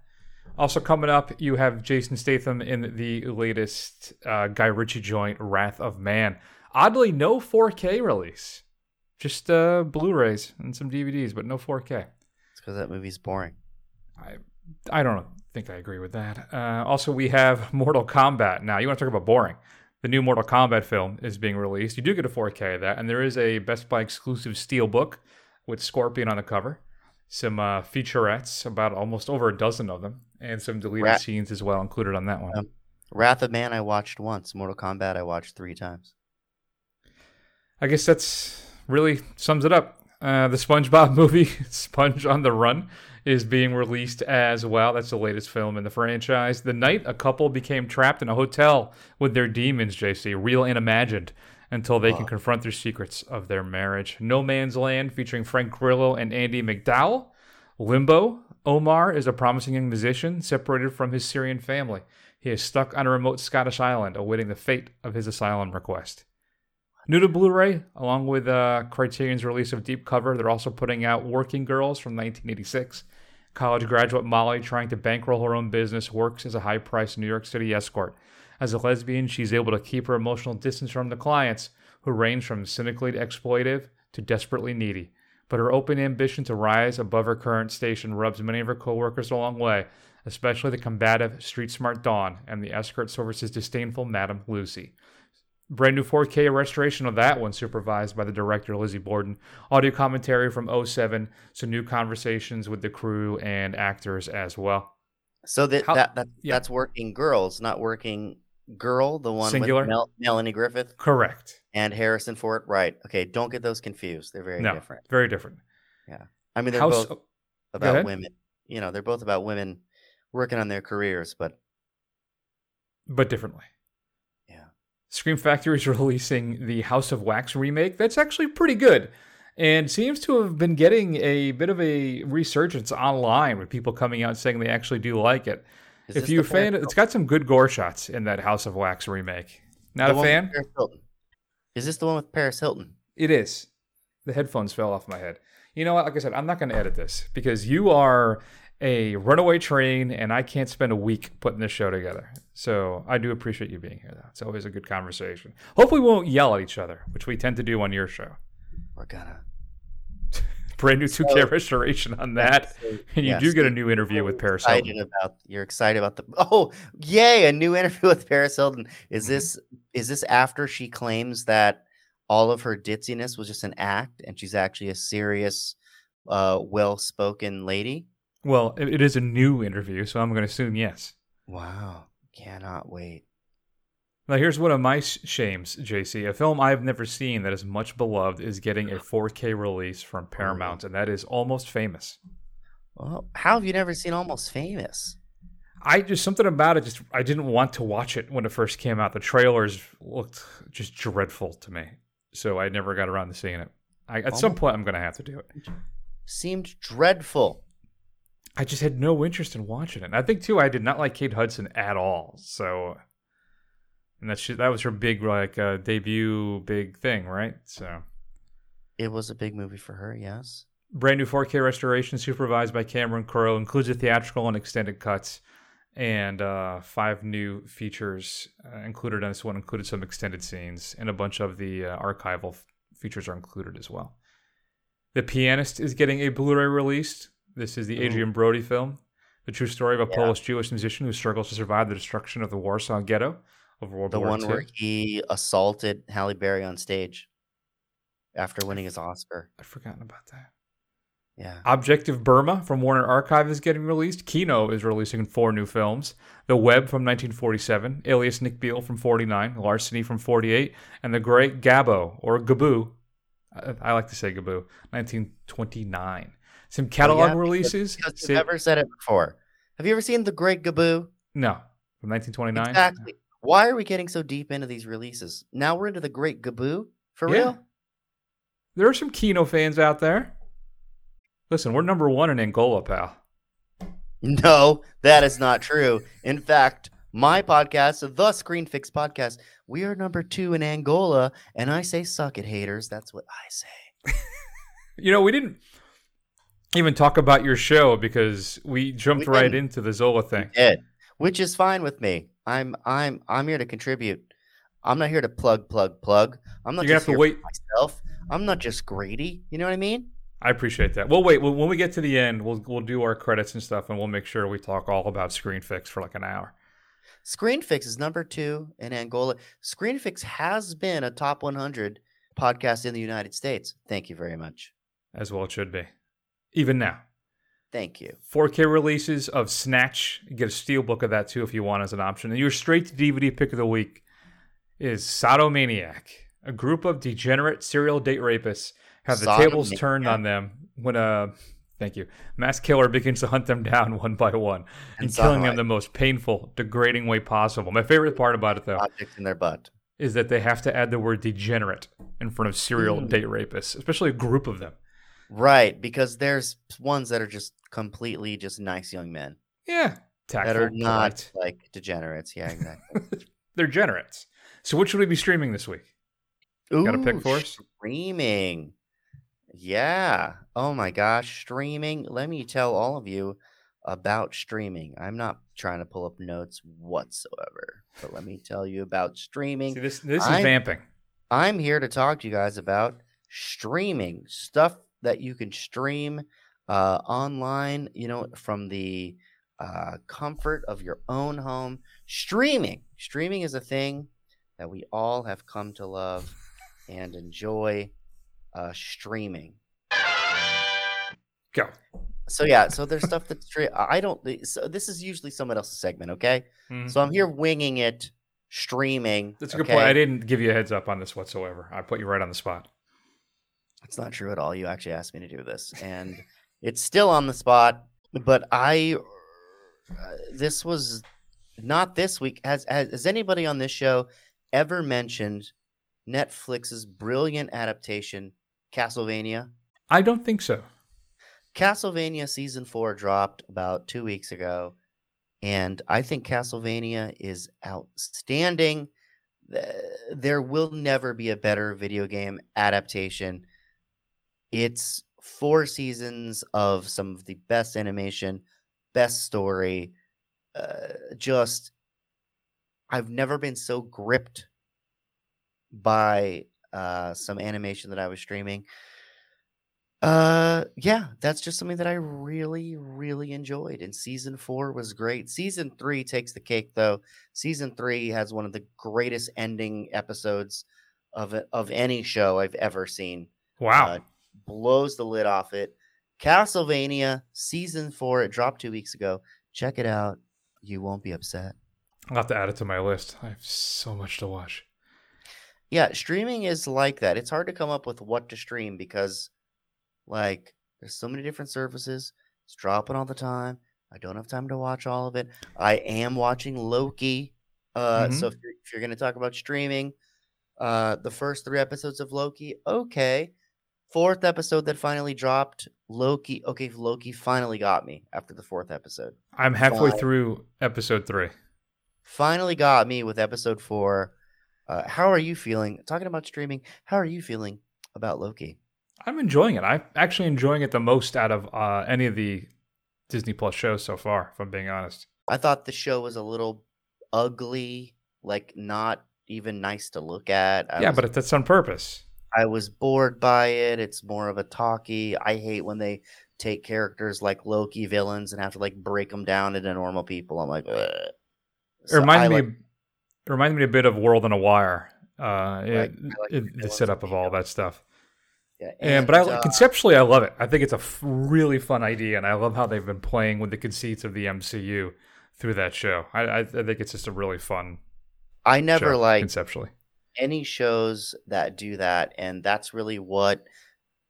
S3: Also coming up, you have Jason Statham in the latest uh, Guy Ritchie joint, Wrath of Man. Oddly, no 4K release, just uh, Blu-rays and some DVDs, but no 4K.
S4: It's because that movie's boring.
S3: I I don't think I agree with that. Uh, also, we have Mortal Kombat. Now, you want to talk about boring? The new Mortal Kombat film is being released. You do get a 4K of that, and there is a Best Buy exclusive steel book with Scorpion on the cover, some uh, featurettes, about almost over a dozen of them, and some deleted
S4: Rat-
S3: scenes as well included on that one.
S4: Um, Wrath of Man I watched once. Mortal Kombat I watched three times.
S3: I guess that's really sums it up. Uh, the SpongeBob movie, Sponge on the Run, is being released as well. That's the latest film in the franchise. The night a couple became trapped in a hotel with their demons, JC, real and imagined, until they can confront their secrets of their marriage. No Man's Land, featuring Frank Grillo and Andie MacDowell. Limbo, Omar is a promising young musician separated from his Syrian family. He is stuck on a remote Scottish island awaiting the fate of his asylum request. New to Blu-ray, along with uh, Criterion's release of Deep Cover, they're also putting out Working Girls from 1986. College graduate Molly, trying to bankroll her own business, works as a high-priced New York City escort. As a lesbian, she's able to keep her emotional distance from the clients, who range from cynically exploitive to desperately needy. But her open ambition to rise above her current station rubs many of her coworkers the wrong way, especially the combative, street-smart Dawn and the escort service's disdainful Madame Lucy. Brand new 4K restoration of that one, supervised by the director Lizzie Borden. Audio commentary from 07, some new conversations with the crew and actors as well.
S4: So that
S3: How-
S4: that, that
S3: yeah.
S4: that's working girls, not working girl, the one
S3: Singular?
S4: with Mel- Melanie Griffith
S3: Correct.
S4: and Harrison Ford. Right. Okay, don't get those confused. They're very
S3: no,
S4: different.
S3: very different.
S4: Yeah, I mean they're
S3: House,
S4: both about women. You know, they're both about women working on their careers, but
S3: but differently.
S4: yeah.
S3: Scream Factory is releasing the House of Wax remake. That's actually pretty good. And seems to have been getting a bit of a resurgence online with people coming out saying they actually do like it.
S4: Is
S3: if you fan, it's got some good gore shots in that House of Wax remake. Not
S4: the
S3: a fan?
S4: Is this the one with Paris Hilton?
S3: It is. The headphones fell off my head. You know what? Like I said, I'm not going to edit this because you are a runaway train and I can't spend a week putting this show together. So I do appreciate you being here, though. It's always a good conversation. Hopefully, we won't yell at each other, which we tend to do on your show.
S4: We're gonna.
S3: Brand new 2K restoration on that. And you
S4: Yes.
S3: do get a new interview with Paris
S4: excited
S3: Hilton.
S4: about you're excited about the oh yay a new interview with Paris Hilton. Is
S3: Mm-hmm.
S4: this is this after she claims that all of her ditziness was just an act and she's actually a serious, uh, well spoken lady?
S3: Well, it, it is a new interview, so I'm going to assume yes.
S4: Wow, cannot wait.
S3: Now, here's one of my shames, JC. A film I've never seen that is much beloved is getting a 4K release from Paramount, and that is Almost Famous.
S4: Well, how have you never seen Almost Famous?
S3: I just something about it. Just I didn't want to watch it when it first came out. The trailers looked just dreadful to me, so I never got around to seeing it. I, at some point, I'm going to have to do it.
S4: Seemed dreadful.
S3: I just had no interest in watching it. And I think too, I did not like Kate Hudson at all. So, and that's that was her big like uh, debut, big thing, right? So.
S4: It was a big movie for her, yes.
S3: Brand new 4K restoration supervised by Cameron Crowe includes a theatrical and extended cuts, and uh, five new features uh, included on this one. Included some extended scenes, and a bunch of the uh, archival f- features are included as well. The Pianist is getting a Blu-ray released. This is the Adrien Brody film, the true story of a
S4: Yeah.
S3: Polish-Jewish musician who struggles to survive the destruction of the Warsaw Ghetto of World
S4: The
S3: War
S4: one
S3: II.
S4: where he assaulted Halle Berry on stage after winning his Oscar.
S3: I've forgotten about that.
S4: Yeah.
S3: Objective Burma from Warner Archive is getting released. Kino is releasing four new films. The Web from 1947, Alias Nick Beale from 49, Larceny from 48, and The Great Gabbo, or Gaboo. I, I like to say Gaboo, 1929. Some catalog
S4: Oh, yeah,
S3: releases.
S4: Because you've never said it before. Have you ever seen The Great Gaboo?
S3: no, from 1929.
S4: Exactly. Why are we getting so deep into these releases? Now we're into The Great Gaboo? For
S3: Yeah.
S4: real?
S3: There are some Kino fans out there. Listen, we're number one in Angola, pal.
S4: No, that is not true. In fact, my podcast, the Screenfix podcast, we are number two in Angola, and I say suck it, haters. That's what I say.
S3: You know, we didn't even talk about your show because we jumped
S4: We
S3: right into the Zola thing.
S4: Did, which is fine with me. I'm I'm I'm here to contribute. I'm not here to plug, plug, plug. I'm not just
S3: have to wait.
S4: myself. I'm not just Grady. You know what I mean?
S3: I appreciate that. Well, wait. When when we get to the end, we'll we'll do our credits and stuff, and we'll make sure we talk all about Screenfix for like an hour.
S4: Screenfix is number two in Angola. Screenfix has been a top 100 podcast in the United States. Thank you very much.
S3: as well it should be. Even now.
S4: Thank you.
S3: 4K releases of Snatch. You get a steelbook of that too if you want as an option. And your straight to DVD pick of the week is Sodomaniac. A group of degenerate serial date rapists have the tables turned on them when a thank you mass killer begins to hunt them down one by one and,
S4: And
S3: killing them the most painful, degrading way possible. My favorite part about it though
S4: Objects in their butt.
S3: is that they have to add the word degenerate in front of serial
S4: Mm.
S3: date rapists, especially a group of them.
S4: Right, because there's ones that are just completely just nice young men
S3: Yeah, tactful,
S4: that are not
S3: polite.
S4: like degenerates. Yeah, exactly.
S3: They're generates. So what should we be streaming this week? Got a pick for us?
S4: Streaming. Yeah. Oh my gosh, streaming. Let me tell all of you about streaming. I'm not trying to pull up notes whatsoever, but let me tell you about streaming.
S3: See, this this is
S4: I'm-
S3: vamping.
S4: I'm here to talk to you guys about streaming stuff that you can stream uh, online, you know, from the uh, comfort of your own home. Streaming. Streaming is a thing that we all have come to love and enjoy uh, streaming.
S3: Go.
S4: So, yeah, so there's stuff that's stre- I don't, so this is usually someone else's segment, okay?
S3: Mhm.
S4: So I'm here winging it, streaming.
S3: That's a good
S4: okay?
S3: point. I didn't give you a heads up on this whatsoever. I put you right on the spot.
S4: It's not true at all. You actually asked me to do this, and it's still on the spot. But I, uh, this was not this week. Has, has has anybody on this show ever mentioned Netflix's brilliant adaptation, Castlevania?
S3: I don't think so.
S4: Castlevania season four dropped about two weeks ago, and I think Castlevania is outstanding. there will never be a better video game adaptation. It's four seasons of some of the best animation, best story. Uh, just, I've never been so gripped by uh, some animation that I was streaming. Uh, yeah, that's just something that I really, really enjoyed. And season four was great. Season three takes the cake, though. Season three has one of the greatest ending episodes of of any show I've ever seen.
S3: Wow.
S4: Uh, blows the lid off it. Castlevania season four. It dropped two weeks ago. Check it out. You won't be upset.
S3: I'll have to add it to my list. I have so much to watch.
S4: Yeah, streaming is like that. It's hard to come up with what to stream because, like, there's so many different services. It's dropping all the time. I don't have time to watch all of it. I am watching Loki. Uh, So if you're, if you're going to talk about streaming, uh, the first three episodes of Loki, okay. Fourth episode that finally dropped, Loki. Okay, Loki finally got me after the fourth episode.
S3: I'm halfway
S4: Fine.
S3: through episode three.
S4: Finally got me with episode four. Uh, how are you feeling? Talking about streaming, how are you feeling about Loki?
S3: I'm enjoying it. I'm actually enjoying it the most out of uh, any of the Disney Plus shows so far, if I'm being honest.
S4: I thought the show was a little ugly, like not even nice to look at. I
S3: yeah,
S4: was,
S3: but that's on purpose.
S4: I was bored by it. It's more of a talkie. I hate when they take characters like Loki villains and have to like break them down into normal people. I'm like.
S3: It
S4: So
S3: reminded
S4: I
S3: me.
S4: like-
S3: it reminded me a bit of World on a Wire. Uh, it-
S4: I like
S3: it-
S4: the
S3: setup of all that stuff.
S4: yeah,
S3: And but I
S4: uh,
S3: conceptually I love it. I think it's a f- really fun idea, and I love how they've been playing with the conceits of the MCU through that show. I, I, I think it's just a really fun.
S4: I never like
S3: conceptually.
S4: Any shows that do that and that's really what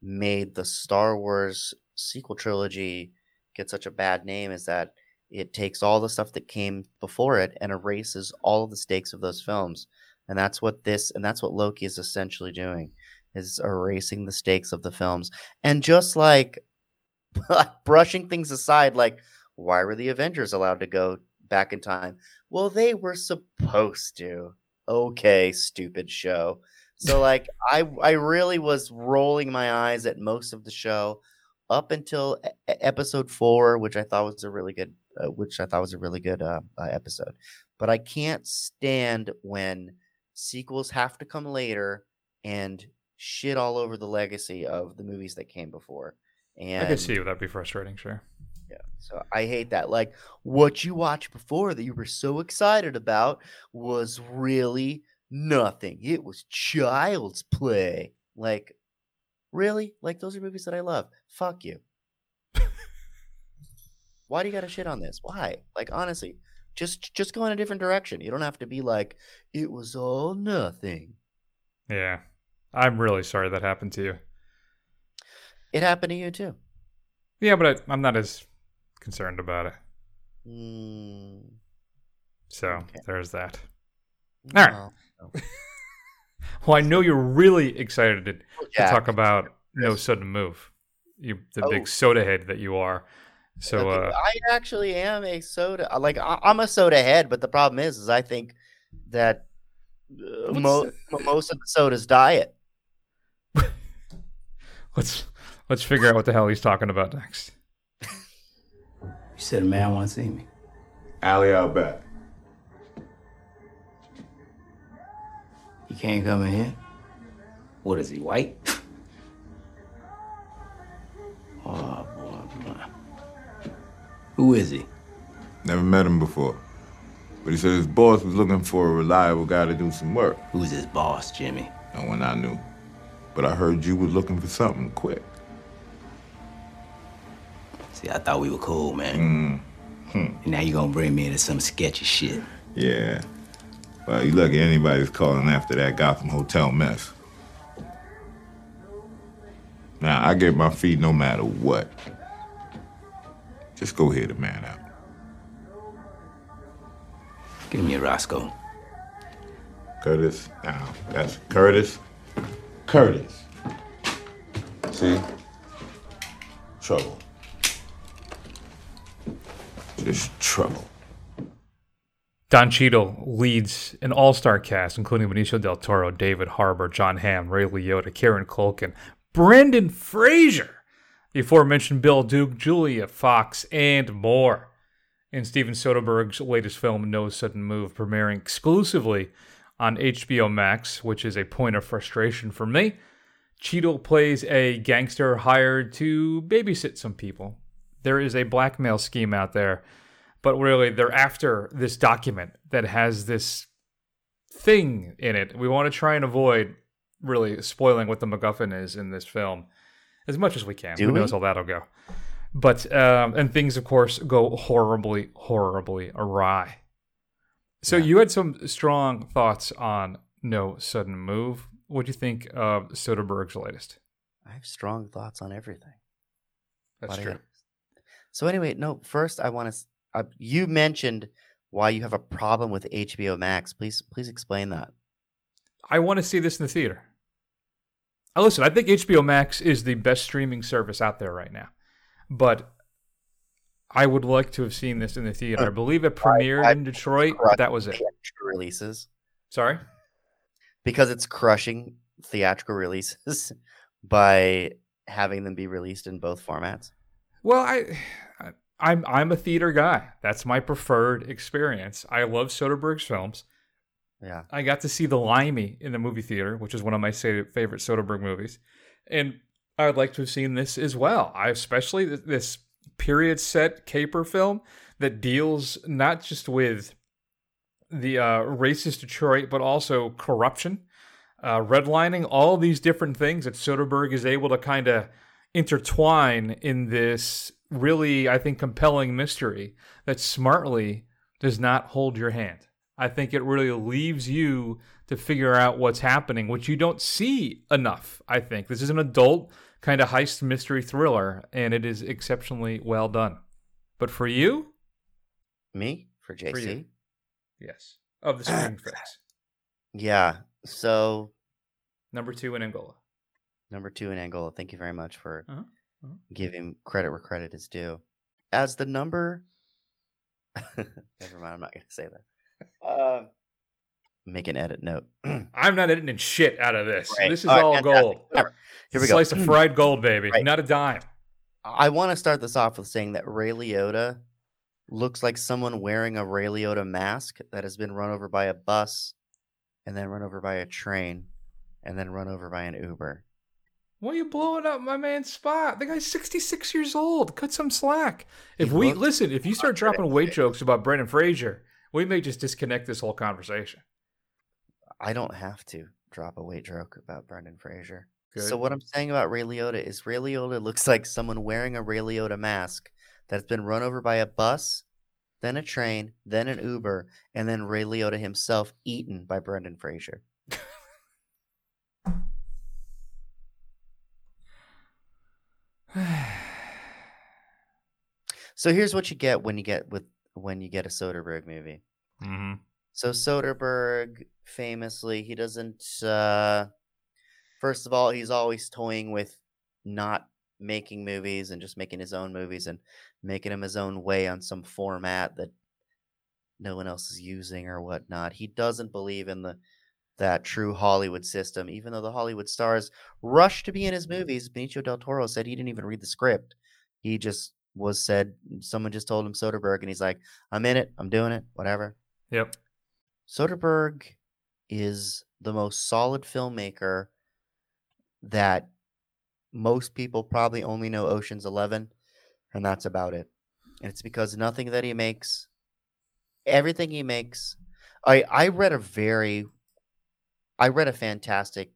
S4: made the Star Wars sequel trilogy get such a bad name is that it takes all the stuff that came before it and erases all of the stakes of those films. And that's what this and that's what Loki is essentially doing is erasing the stakes of the films. And just like brushing things aside like why were the Avengers allowed to go back in time? Well they were supposed to okay, stupid show. So like I I really was rolling my eyes at most of the show up until episode 4, which I thought was a really good uh, which I thought was a really good uh, uh, episode. But I can't stand when sequels have to come later and shit all over the legacy of the movies that came before. And
S3: I could see that'd be frustrating. Sure.
S4: So I hate that. Like what you watched before that you were so excited about was really nothing. It was child's play. Like really? Like those are movies that I love. Fuck you. Why do you got to shit on this? Why? Like honestly, just just go in a different direction. You don't have to be like it was all nothing.
S3: Yeah. I'm really sorry that happened to you.
S4: It happened to you too.
S3: Yeah, but I, I'm not as concerned about it.
S4: Mm,
S3: So
S4: Okay.
S3: there's that. All right.
S4: no.
S3: Well, I know you're really excited to, to talk about No Sudden Move. You, the
S4: Oh.
S3: big soda head that you are. So, uh,
S4: I actually am a soda. uh, Like I, I'm a soda head, but the problem is, is I think that uh, mo- most of the sodas diet.
S3: let's let's figure out what the hell he's talking about next.
S8: You said a man want to see me.
S5: Alley out back.
S8: He can't come in here. What is he, white? oh, boy, boy. Who is he?
S5: Never met him before. But he said his boss was looking for a reliable guy to do some work.
S8: Who's his boss, Jimmy?
S5: No one I knew. But I heard you was looking for something quick.
S8: See, I thought we were cool, man. Mm. Hmm. And now you gonna bring me into some sketchy shit.
S5: Yeah. Well, you lucky anybody's calling after that Gotham Hotel mess. Now, I get my fee no matter what. Just go hear the man out.
S8: Give me a Roscoe.
S5: Curtis. Now, that's Curtis. Curtis. See? Trouble. Just trouble.
S3: Don Cheadle leads an all-star cast, including Benicio del Toro, David Harbour, Jon Hamm, Ray Liotta, Kieran Culkin, Brendan Fraser, the aforementioned Bill Duke, Julia Fox, and more. In Steven Soderbergh's latest film, No Sudden Move, premiering exclusively on HBO Max, which is a point of frustration for me. Cheadle plays a gangster hired to babysit some people. There is a blackmail scheme out there, but really they're after this document that has this thing in it. We want to try and avoid really spoiling what the MacGuffin is in this film as much as we can.
S4: Do
S3: Who
S4: we?
S3: knows how that'll go? But um, and things, of course, go horribly, horribly awry. So you had some strong thoughts on No Sudden Move. What do you think of Soderbergh's latest?
S4: I have strong thoughts on everything.
S3: That's true.
S4: gotta- So anyway, no. First, I want to. Uh, you mentioned why you have a problem with HBO Max. Please, please explain that.
S3: I want to see this in the theater. Uh, listen, I think HBO Max is the best streaming service out there right now, but I would like to have seen this in the theater. I believe it premiered
S4: I-
S3: in Detroit, but that was it.
S4: Theatrical releases
S3: Sorry.
S4: because it's crushing theatrical releases by having them be released in both formats.
S3: Well, I, I I'm I'm a theater guy. That's my preferred experience. I love Soderbergh's films.
S4: Yeah.
S3: I got to see The Limey in the movie theater, which is one of my favorite Soderbergh movies, and I would like to have seen this as well. I especially this period set caper film that deals not just with the uh, racist Detroit, but also corruption, uh, redlining, all these different things that Soderbergh is able to kind of intertwine in this really, I think, compelling mystery that smartly does not hold your hand. I think it really leaves you to figure out what's happening, which you don't see enough. I think this is an adult kind of heist mystery thriller, and it is exceptionally well done. But for you,
S4: Me for JC.
S3: For you. yes, of the streaming fix,
S4: Yeah. So
S3: number two in Angola.
S4: number two in Angola. Thank you very much for
S3: Uh-huh, uh-huh.
S4: giving credit where credit is due. As the number, never mind. I'm not going to say that. Um, make an edit note.
S3: I'm not editing shit out of this.
S4: Right.
S3: This is
S4: All right,
S3: all
S4: fantastic.
S3: gold.
S4: Here we go.
S3: Slice of fried gold, baby.
S4: Right.
S3: Not a dime.
S4: I want to start this off with saying that Ray Liotta looks like someone wearing a Ray Liotta mask that has been run over by a bus and then run over by a train and then run over by an Uber.
S3: Why are you blowing up my man's spot? The guy's 66 years old. Cut some slack. If
S4: He
S3: we listen, if you start dropping weight jokes about Brendan Fraser, we may just disconnect this whole conversation.
S4: I don't have to drop a weight joke about Brendan Fraser.
S3: Good.
S4: So what I'm saying about Ray Liotta is Ray Liotta looks like someone wearing a Ray Liotta mask that's been run over by a bus, then a train, then an Uber, and then Ray Liotta himself eaten by Brendan Fraser. So here's what you get when you get with when you get a Soderbergh movie.
S3: mm-hmm.
S4: So Soderbergh famously, he doesn't uh first of all, he's always toying with not making movies and just making his own movies and making them his own way on some format that no one else is using or whatnot. He doesn't believe in the that true Hollywood system, even though the Hollywood stars rush to be in his movies. Benicio del Toro said he didn't even read the script. He just was said someone just told him Soderbergh and he's like, I'm in it, I'm doing it, whatever.
S3: Yep.
S4: Soderbergh is the most solid filmmaker that most people probably only know Ocean's 11 and that's about it. And it's because nothing that he makes everything he makes I I read a very I read a fantastic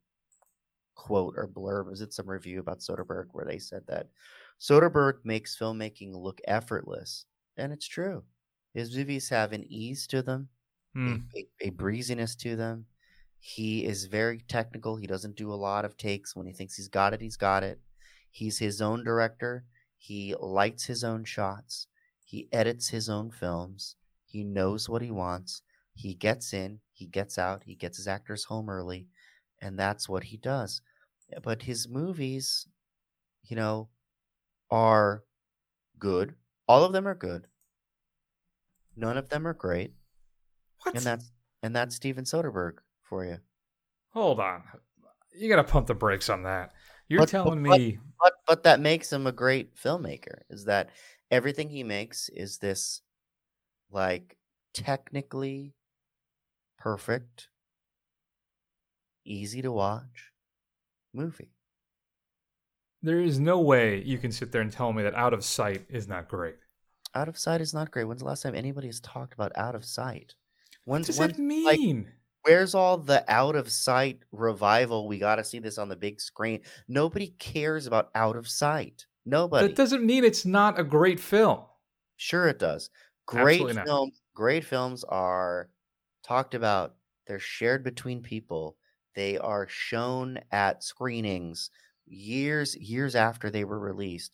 S4: quote or blurb was it some review about Soderbergh where they said that Soderbergh makes filmmaking look effortless and it's true. His movies have an ease to them a,
S3: hmm.
S4: a, a breeziness to them. He is very technical. He doesn't do a lot of takes. When he thinks he's got it, he's got it. He's his own director. He lights his own shots. He edits his own films. He knows what he wants. He gets in, he gets out, he gets his actors home early, and that's what he does. But his movies, you know, are good. All of them are good. None of them are great
S3: What?
S4: And that's and that's Steven Soderbergh for you.
S3: Hold on. You got to pump the brakes on that. You're
S4: But-
S3: telling
S4: but-
S3: me
S4: But but that makes him a great filmmaker. Is that everything he makes is this like technically perfect, easy to watch movie.
S3: There is no way you can sit there and tell me that Out of Sight is not great.
S4: Out of sight is not great. When's the last time anybody has talked about out of sight?
S3: What
S4: When's
S3: does
S4: when's
S3: that
S4: like
S3: mean?
S4: where's all the out of sight revival? We got to see this on the big screen. Nobody cares about out of sight. Nobody.
S3: that doesn't mean it's not a great film.
S4: Sure, it does. Great films. Great films are talked about. They're shared between people. They are shown at screenings years years after they were released.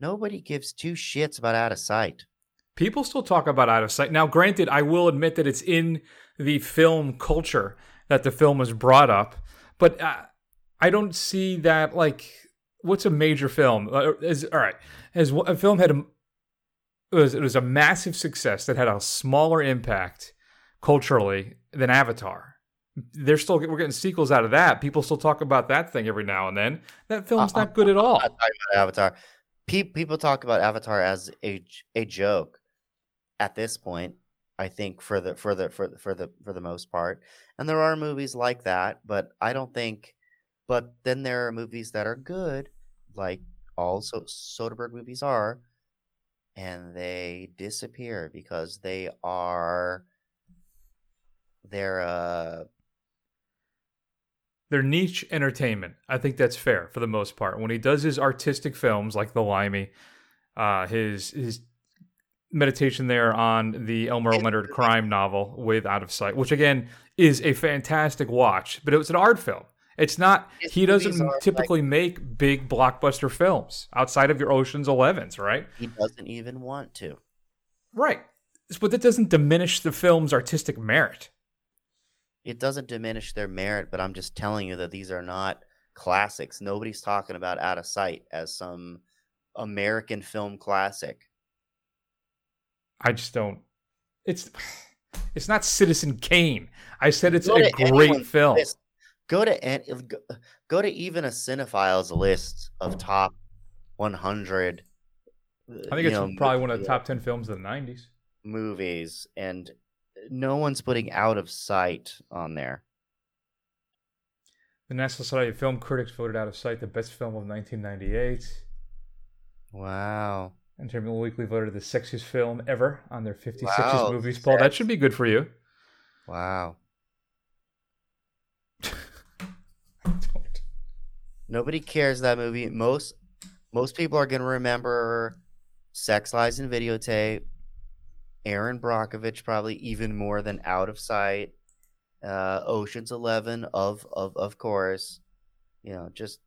S4: Nobody gives two shits about Out of Sight.
S3: People still talk about Out of Sight. Now, granted, I will admit that it's in the film culture that the film was brought up, but uh, I don't see that like what's a major film? Uh, Is all right. As a film had a it was, it was a massive success that had a smaller impact culturally than Avatar. They're still we're getting sequels out of that. People still talk about that thing every now and then. That film's
S4: Uh,
S3: not good at all.
S4: Avatar. Pe- people talk about Avatar as a a joke at this point. I think for the for the for the, for the for the most part, and there are movies like that, but I don't think. But then there are movies that are good, like all so Soderbergh movies are, and they disappear because they are they're uh
S3: they're niche entertainment. I think that's fair for the most part. When he does his artistic films like The Limey, uh, his his meditation there on the Elmore Leonard crime novel with Out of Sight, which again is a fantastic watch, but it was an art film. It's not.
S4: His
S3: he doesn't
S4: are like-
S3: typically make big blockbuster films outside of your Ocean's Elevens, right?
S4: he doesn't even want to.
S3: Right. But that doesn't diminish the film's artistic merit.
S4: It doesn't diminish their merit, but I'm just telling you that these are not classics. Nobody's talking about Out of Sight as some American film classic.
S3: I just don't. It's it's not Citizen Kane. I said it's
S4: Go
S3: a great film.
S4: list. Go to go, to even a cinephile's list of top 100.
S3: I think it's probably one of the top ten films of the '90s.
S4: movies, and no one's putting Out of Sight on there.
S3: The National Society of Film Critics voted Out of Sight the best film of 1998.
S4: Wow.
S3: Entertainment Weekly voted the sexiest film ever on their 50
S4: Wow,
S3: sexiest movies poll. That should be good for you.
S4: Wow. Nobody cares that movie. Most most people are gonna remember Sex Lies and Videotape, Erin Brockovich probably even more than Out of Sight, uh, Ocean's Eleven of of of course, you know just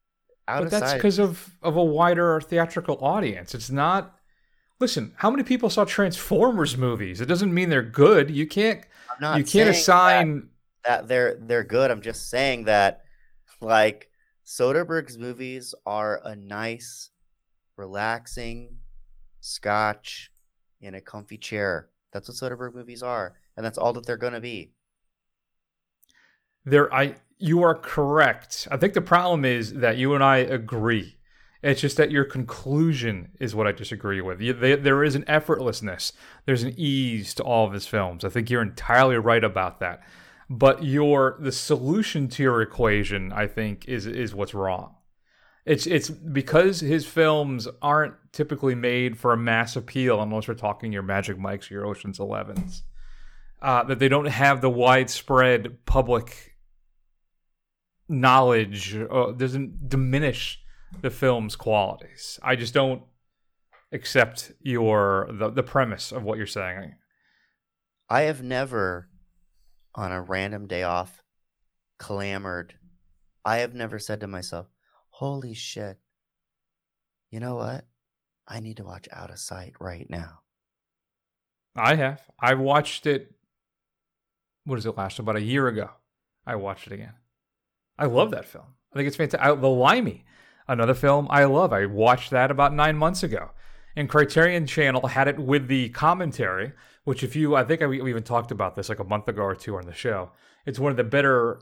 S4: Out of sight.
S3: but that's because of of a wider theatrical audience. It's not. Listen, how many people saw Transformers movies? It doesn't mean they're good. You can't. You can't assign.
S4: that they're they're good. I'm just saying that like Soderbergh's movies are a nice, relaxing scotch in a comfy chair. That's what Soderbergh movies are, and that's all that they're gonna be.
S3: There, I you are correct. I think the problem is that you and I agree. It's just that your conclusion is what I disagree with. You, they, there is an effortlessness. There's an ease to all of his films. I think you're entirely right about that. But your the solution to your equation, I think, is is what's wrong. It's it's because his films aren't typically made for a mass appeal, unless we're talking your Magic Mikes or your Ocean's Elevens. Uh, that they don't have the widespread public knowledge uh, doesn't diminish the film's qualities. I just don't accept your the, the premise of what you're saying.
S4: I have never, on a random day off, clamored. I have never said to myself, "Holy shit! You know what? I need to watch Out of Sight right now."
S3: I have. I watched it. What is it? Last about a year ago. I watched it again. I love that film. I think it's fantastic. The Limey, another film I love. I watched that about nine months ago. And Criterion Channel had it with the commentary, which if you, I think I, we even talked about this like a month ago or two on the show. It's one of the better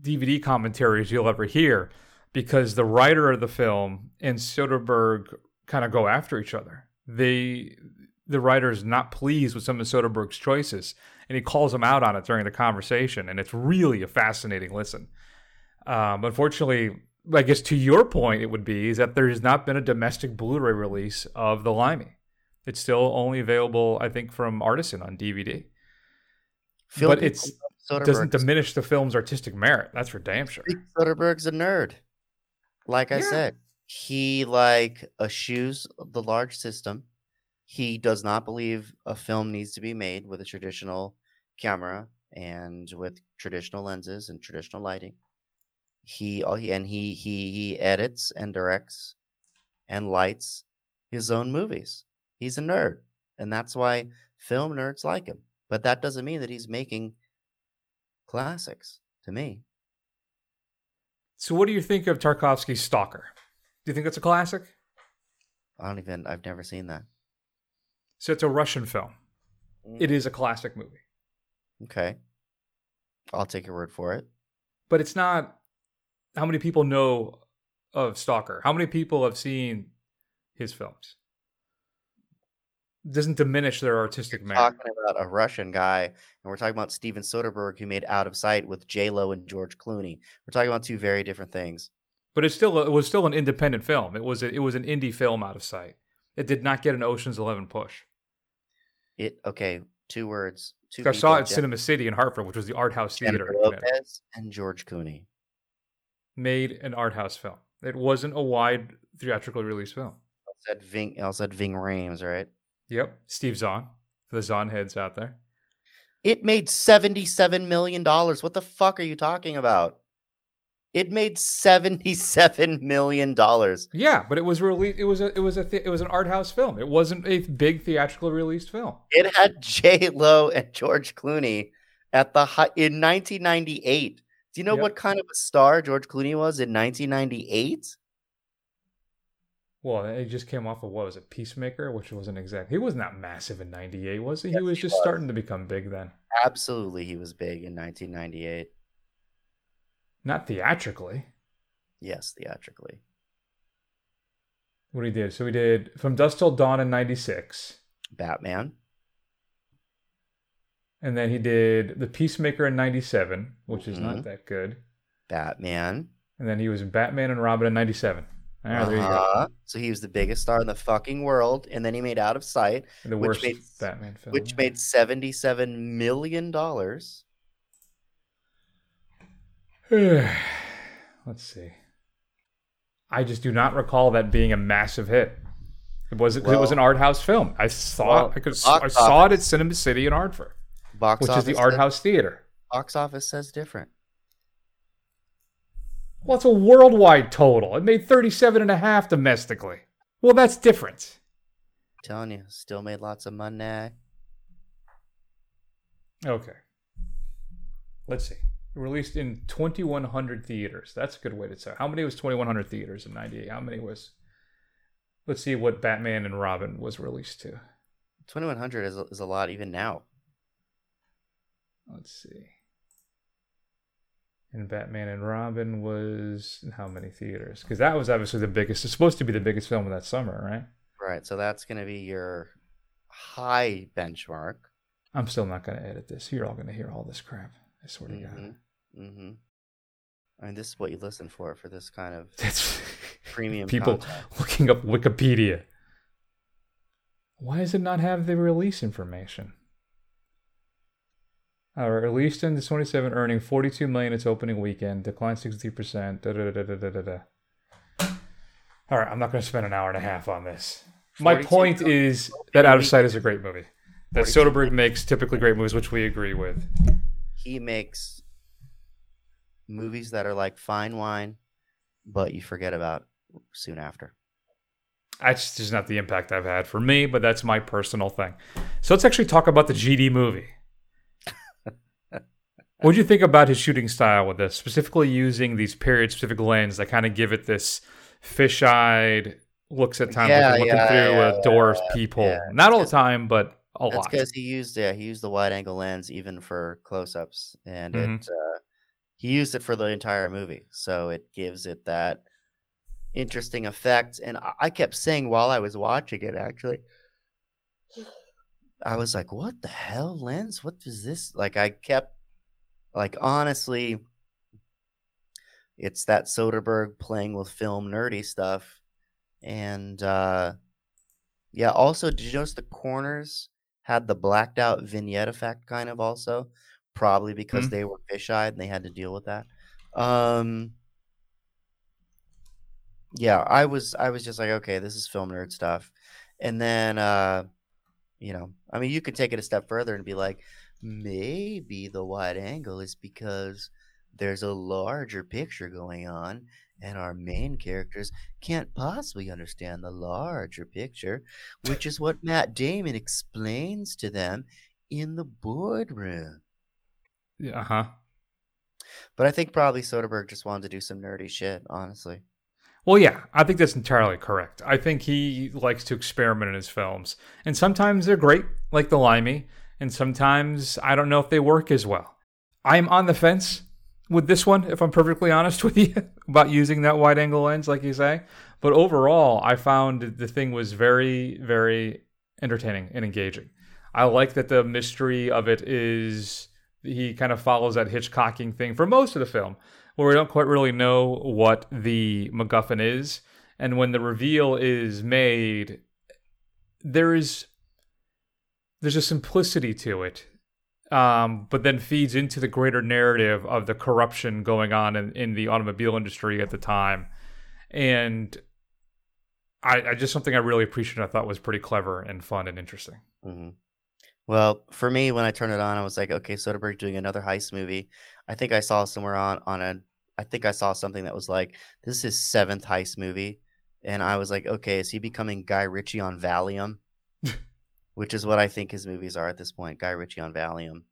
S3: DVD commentaries you'll ever hear because the writer of the film and Soderbergh kind of go after each other. They the writer is not pleased with some of Soderbergh's choices, and he calls him out on it during the conversation, and it's really a fascinating listen. Um, unfortunately, I guess to your point, it would be is that there has not been a domestic Blu-ray release of The Limey. It's still only available, I think, from Artisan on DVD.
S4: Film
S3: but
S4: it
S3: doesn't diminish the film's artistic merit. That's for damn sure.
S4: Soderbergh's a nerd. Like I
S3: Yeah.
S4: said, he like eschews the large system. He does not believe a film needs to be made with a traditional camera and with traditional lenses and traditional lighting. He all he and he he he edits and directs and lights his own movies. He's a nerd, and that's why film nerds like him. But that doesn't mean that he's making classics to me.
S3: So, what do you think of Tarkovsky's Stalker? Do you think that's a classic?
S4: I don't even. I've never seen that.
S3: So, it's a Russian film.
S4: Mm.
S3: It is a classic movie,
S4: Okay, I'll take your word for it.
S3: but it's not. How many people know of Stalker? How many people have seen his films? Doesn't diminish their artistic merit.
S4: Talking about a Russian guy, and we're talking about Steven Soderbergh, who made Out of Sight with J Lo and George Clooney. We're talking about two very different things.
S3: But it's still it was still an independent film. It was a, it was an indie film out of sight. It did not get an Ocean's Eleven push.
S4: It okay. Two words. Two
S3: I saw it at Cinema City in Hartford, which was the art house theater.
S4: Jennifer. Lopez and George Clooney.
S3: Made an art house film. It wasn't a wide theatrically released film.
S4: I Said Ving. I said Ving Rhames, right?
S3: Yep, Steve Zahn for the Zahn heads out there.
S4: It made seventy-seven million dollars. What the fuck are you talking about? It made seventy-seven million dollars.
S3: Yeah, but it was released. It was a it was a th- it was an art house film. It wasn't a big theatrical released film.
S4: It had J Lo and George Clooney at the high in 1998. Do you know
S3: Yep.
S4: what kind of a star George Clooney was in 1998?
S3: Well, it just came off of what was it, Peacemaker, which wasn't exact. He wasn't massive in '98, was he?
S4: Yes,
S3: he was
S4: he
S3: just
S4: was.
S3: starting to become big then.
S4: Absolutely, he was big in 1998.
S3: Not theatrically.
S4: Yes, theatrically.
S3: What he did. So he did From Dusk Till Dawn in '96,
S4: Batman.
S3: and then he did The Peacemaker in '97, which is
S4: Mhm.
S3: not that good.
S4: Batman.
S3: And then he was in Batman and Robin in '97. There you go.
S4: Uh-huh. So he was the biggest star in the fucking world, and then he made Out of Sight,
S3: The
S4: which
S3: worst
S4: made
S3: Batman film.
S4: which made 77 million dollars.
S3: Let's see. I just do not recall that being a massive hit. It was it was an art house film. I saw
S4: Well,
S3: it. I could I saw it at Cinema City in Hartford,
S4: Box
S3: which is the art
S4: says-
S3: house theater.
S4: Box office says different.
S3: Well, it's a worldwide total. It made 37 and a half domestically. Well, that's different.
S4: telling you, still made lots of money.
S3: Okay. Let's see. Released in 2,100 theaters. That's a good way to say. How many was 2,100 theaters in '98? How many was? Let's see what Batman and Robin was released to.
S4: 2100 is, is a lot even now.
S3: Let's see. And Batman and Robin was in how many theaters? Because that was obviously the biggest. It's supposed to be the biggest film of that summer, right?
S4: Right. So that's going to be your high benchmark.
S3: I'm still not going to edit this. You're all going to hear all this crap. I swear to God.
S4: Mm-hmm. Mm-hmm. I mean, this is what you listen for for this kind of
S3: That's
S4: premium
S3: people
S4: content.
S3: looking up Wikipedia. Why does it not have the release information? Uh, released in the 27, earning 42 million its opening weekend, declined 60% Da, da, da, da, da, da, da. All right, I'm not going to spend an hour and a half on this. My
S4: 42
S3: point
S4: million
S3: is that Out of. Sight is a great movie. That Soderbergh makes typically great movies, which we agree with.
S4: He makes movies that are like fine wine, but you forget about soon after.
S3: That's just not the impact I've had for me, but that's my personal thing. So let's actually talk about the GD movie. What do you think about his shooting style with this, specifically using these period specific lens that kind of give it this fish eyed, looks at times
S4: Yeah,
S3: like looking
S4: yeah,
S3: through
S4: yeah,
S3: a door's peephole. Not all the time, but a
S4: That's
S3: lot.
S4: because he used yeah he used the wide angle lens even for close ups, and
S3: Mhm.
S4: it uh, he used it for the entire movie, so it gives it that interesting effect. And I, I kept saying while I was watching it, actually, I was like, "What the hell, lens? What is this?" Like I kept like honestly, it's that Soderbergh playing with film nerdy stuff, and uh yeah. Also, did you notice the corners had the blacked out vignette effect, kind of also, probably because
S3: Mhm.
S4: they were fisheye and they had to deal with that. Um, yeah, I was I was just like, okay, this is film nerd stuff, and then uh, you know, I mean, you could take it a step further and be like, maybe the wide angle is because there's a larger picture going on and our main characters can't possibly understand the larger picture, which is what Matt Damon explains to them in the boardroom.
S3: Yeah, uh-huh.
S4: But I think probably Soderbergh just wanted to do some nerdy shit, honestly.
S3: Well, yeah, I think that's entirely correct. I think he likes to experiment in his films, and sometimes they're great, like The Limey, and sometimes I don't know if they work as well. I'm on the fence with this one, if I'm perfectly honest with you, about using that wide angle lens, like you say. But overall, I found the thing was very, very entertaining and engaging. I like that the mystery of it is he kind of follows that Hitchcockian thing for most of the film, where we don't quite really know what the MacGuffin is. And when the reveal is made, there is there's a simplicity to it, um, but then feeds into the greater narrative of the corruption going on in, in the automobile industry at the time. And I, I just something I really appreciated. I thought was pretty clever and fun and interesting.
S4: hmm Well, for me, when I turned it on, I was like, okay, Soderbergh doing another heist movie. I think I saw somewhere on on a, I think I saw something that was like, this is his seventh heist movie, and I was like, okay, is he becoming Guy Ritchie on Valium? Which is what I think his movies are at this point, Guy Ritchie on Valium.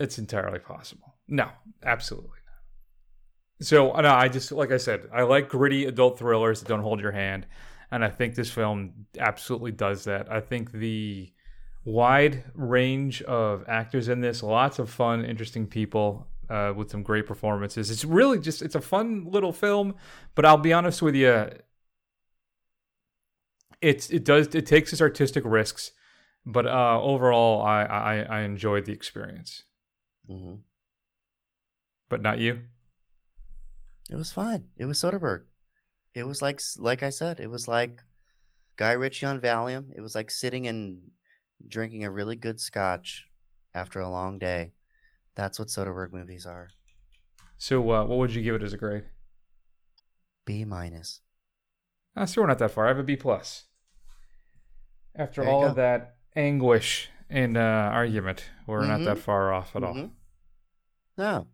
S3: It's entirely possible. No, absolutely not. So no, I just like I said, I like gritty adult thrillers that don't hold your hand, and I think this film absolutely does that. I think the wide range of actors in this, lots of fun, interesting people uh, with some great performances. It's really just it's a fun little film, but I'll be honest with you, it's it does it takes its artistic risks, but uh, overall, I, I I enjoyed the experience.
S4: hmm
S3: But not you.
S4: It was fine. It was Soderbergh. It was like like I said, it was like Guy Ritchie on Valium. It was like sitting and drinking a really good scotch after a long day. That's what Soderbergh movies are.
S3: So, uh, what would you give it as a grade?
S4: B minus.
S3: Uh, so we're not that far. I have a B plus. After all of that anguish and uh, argument, we're not that
S4: Mhm.
S3: far off at all.
S4: Mhm. No.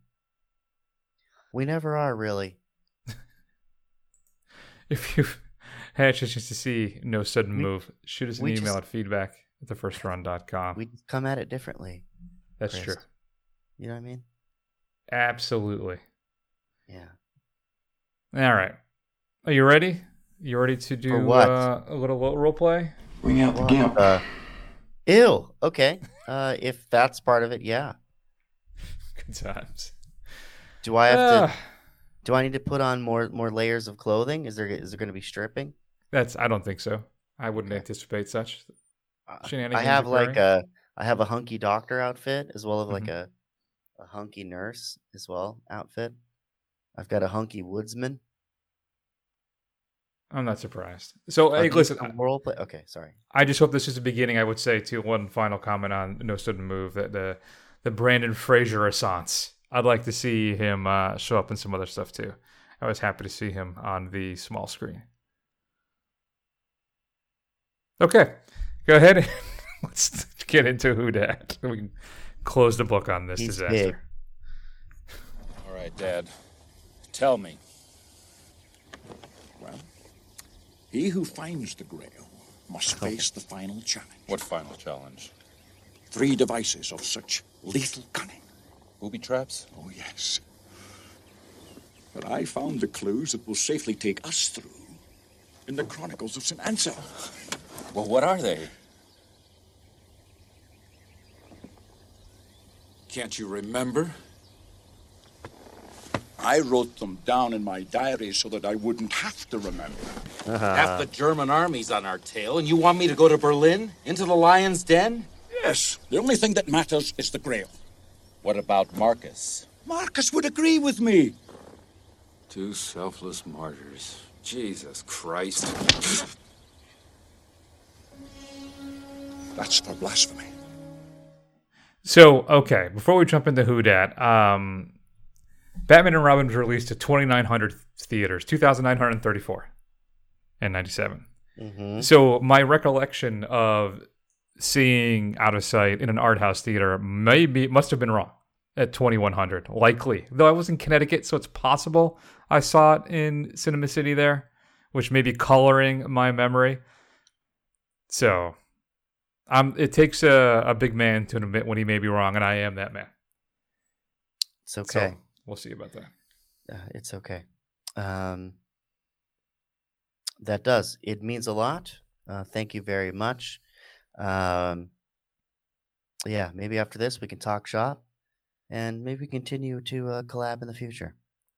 S4: We never are really.
S3: If you've had a chance to see No Sudden
S4: We-
S3: Move, shoot us an email
S4: just-
S3: at feedback at thefirstrun.com.
S4: We come at it differently.
S3: That's
S4: Chris.
S3: true.
S4: You know what I mean?
S3: Absolutely.
S4: Yeah.
S3: All right. Are you ready? You ready to do
S4: what?
S3: Uh, a little role play?
S5: Bring out the
S4: What
S5: gimp.
S4: the- Ew. Okay. Uh, if that's part of it, yeah.
S3: Good times.
S4: Do I have to?
S3: Ah,
S4: Do I need to put on more more layers of clothing? Is there is there going to be stripping?
S3: that's. I don't think so. I wouldn't
S4: Okay.
S3: anticipate such.
S4: Uh, I
S3: Shenanigans
S4: have like a I have a hunky doctor outfit as well as like
S3: Mhm.
S4: a a hunky nurse as well outfit. I've got a hunky woodsman.
S3: I'm not surprised. So,
S4: Are
S3: hey, listen.
S4: the role play. Okay, sorry.
S3: I just hope this is the beginning. I would say to one final comment on No Sudden Move that the the Brendan Fraser renaissance. I'd like to see him uh, show up in some other stuff too. I was happy to see him on the small screen. Okay, go ahead. Let's get into who dat. We can close the book on this
S4: He's
S3: disaster.
S4: big.
S9: All right, Dad. Tell me.
S10: Well, he who finds the grail must face the final challenge.
S9: What final challenge?
S10: Three devices of such lethal cunning.
S9: Booby traps?
S10: Oh, yes. But I found the clues that will safely take us through in the Chronicles of St. Anselm.
S9: Well, what are they?
S10: Can't you remember? I wrote them down in my diary so that I wouldn't have to remember.
S9: Half the German army's on our tail, and you want me to go to Berlin? Into the lion's den?
S10: Yes, the only thing that matters is the Grail.
S9: What about Marcus?
S10: Marcus would agree with me.
S1: Two selfless martyrs. Jesus Christ.
S10: That's for blasphemy.
S3: So, okay, before we jump into Who Dat, um, Batman and Robin was released to 2,900 theaters, 2,934 and 97.
S4: Mhm.
S3: So, my recollection of seeing Out of Sight in an art house theater maybe must have been wrong at 2,100, likely. Though I was in Connecticut, so it's possible I saw it in Cinema City there, which may be coloring my memory. So, um, it takes a, a big man to admit when he may be wrong, and I am that man.
S4: It's
S3: So,
S4: okay.
S3: We'll see about that.
S4: Uh, it's okay. Um, that does. It means a lot. Uh, thank you very much. Um, yeah, maybe after this we can talk shop, and maybe continue to uh, collab in the future.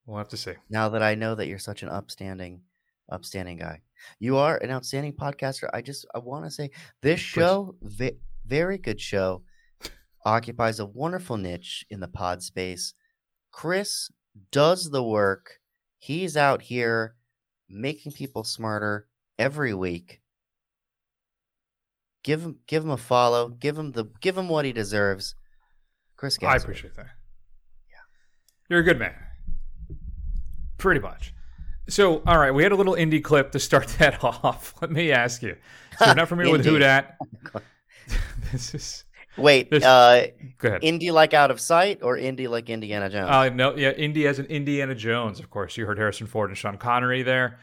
S3: We'll have to see.
S4: Now that I know that you're such an upstanding, upstanding guy, you are an outstanding podcaster. I just I want to say this show, ve- very good show, occupies a wonderful niche in the pod space. Chris does the work. He's out here making people smarter every week. Give him give him a follow. Give him the give him what he deserves. Chris
S3: gets
S4: I
S3: appreciate that. Yeah. You're a good man. Pretty much. So, all right, we had a little indie clip to start that off. Let me ask you. So, you're not familiar with Who. Dat? this is.
S4: Wait, uh,
S3: go ahead.
S4: indie like out of sight or indie like Indiana Jones?
S3: Uh, no, yeah, Indy as an Indiana Jones, of course. You heard Harrison Ford and Sean Connery there.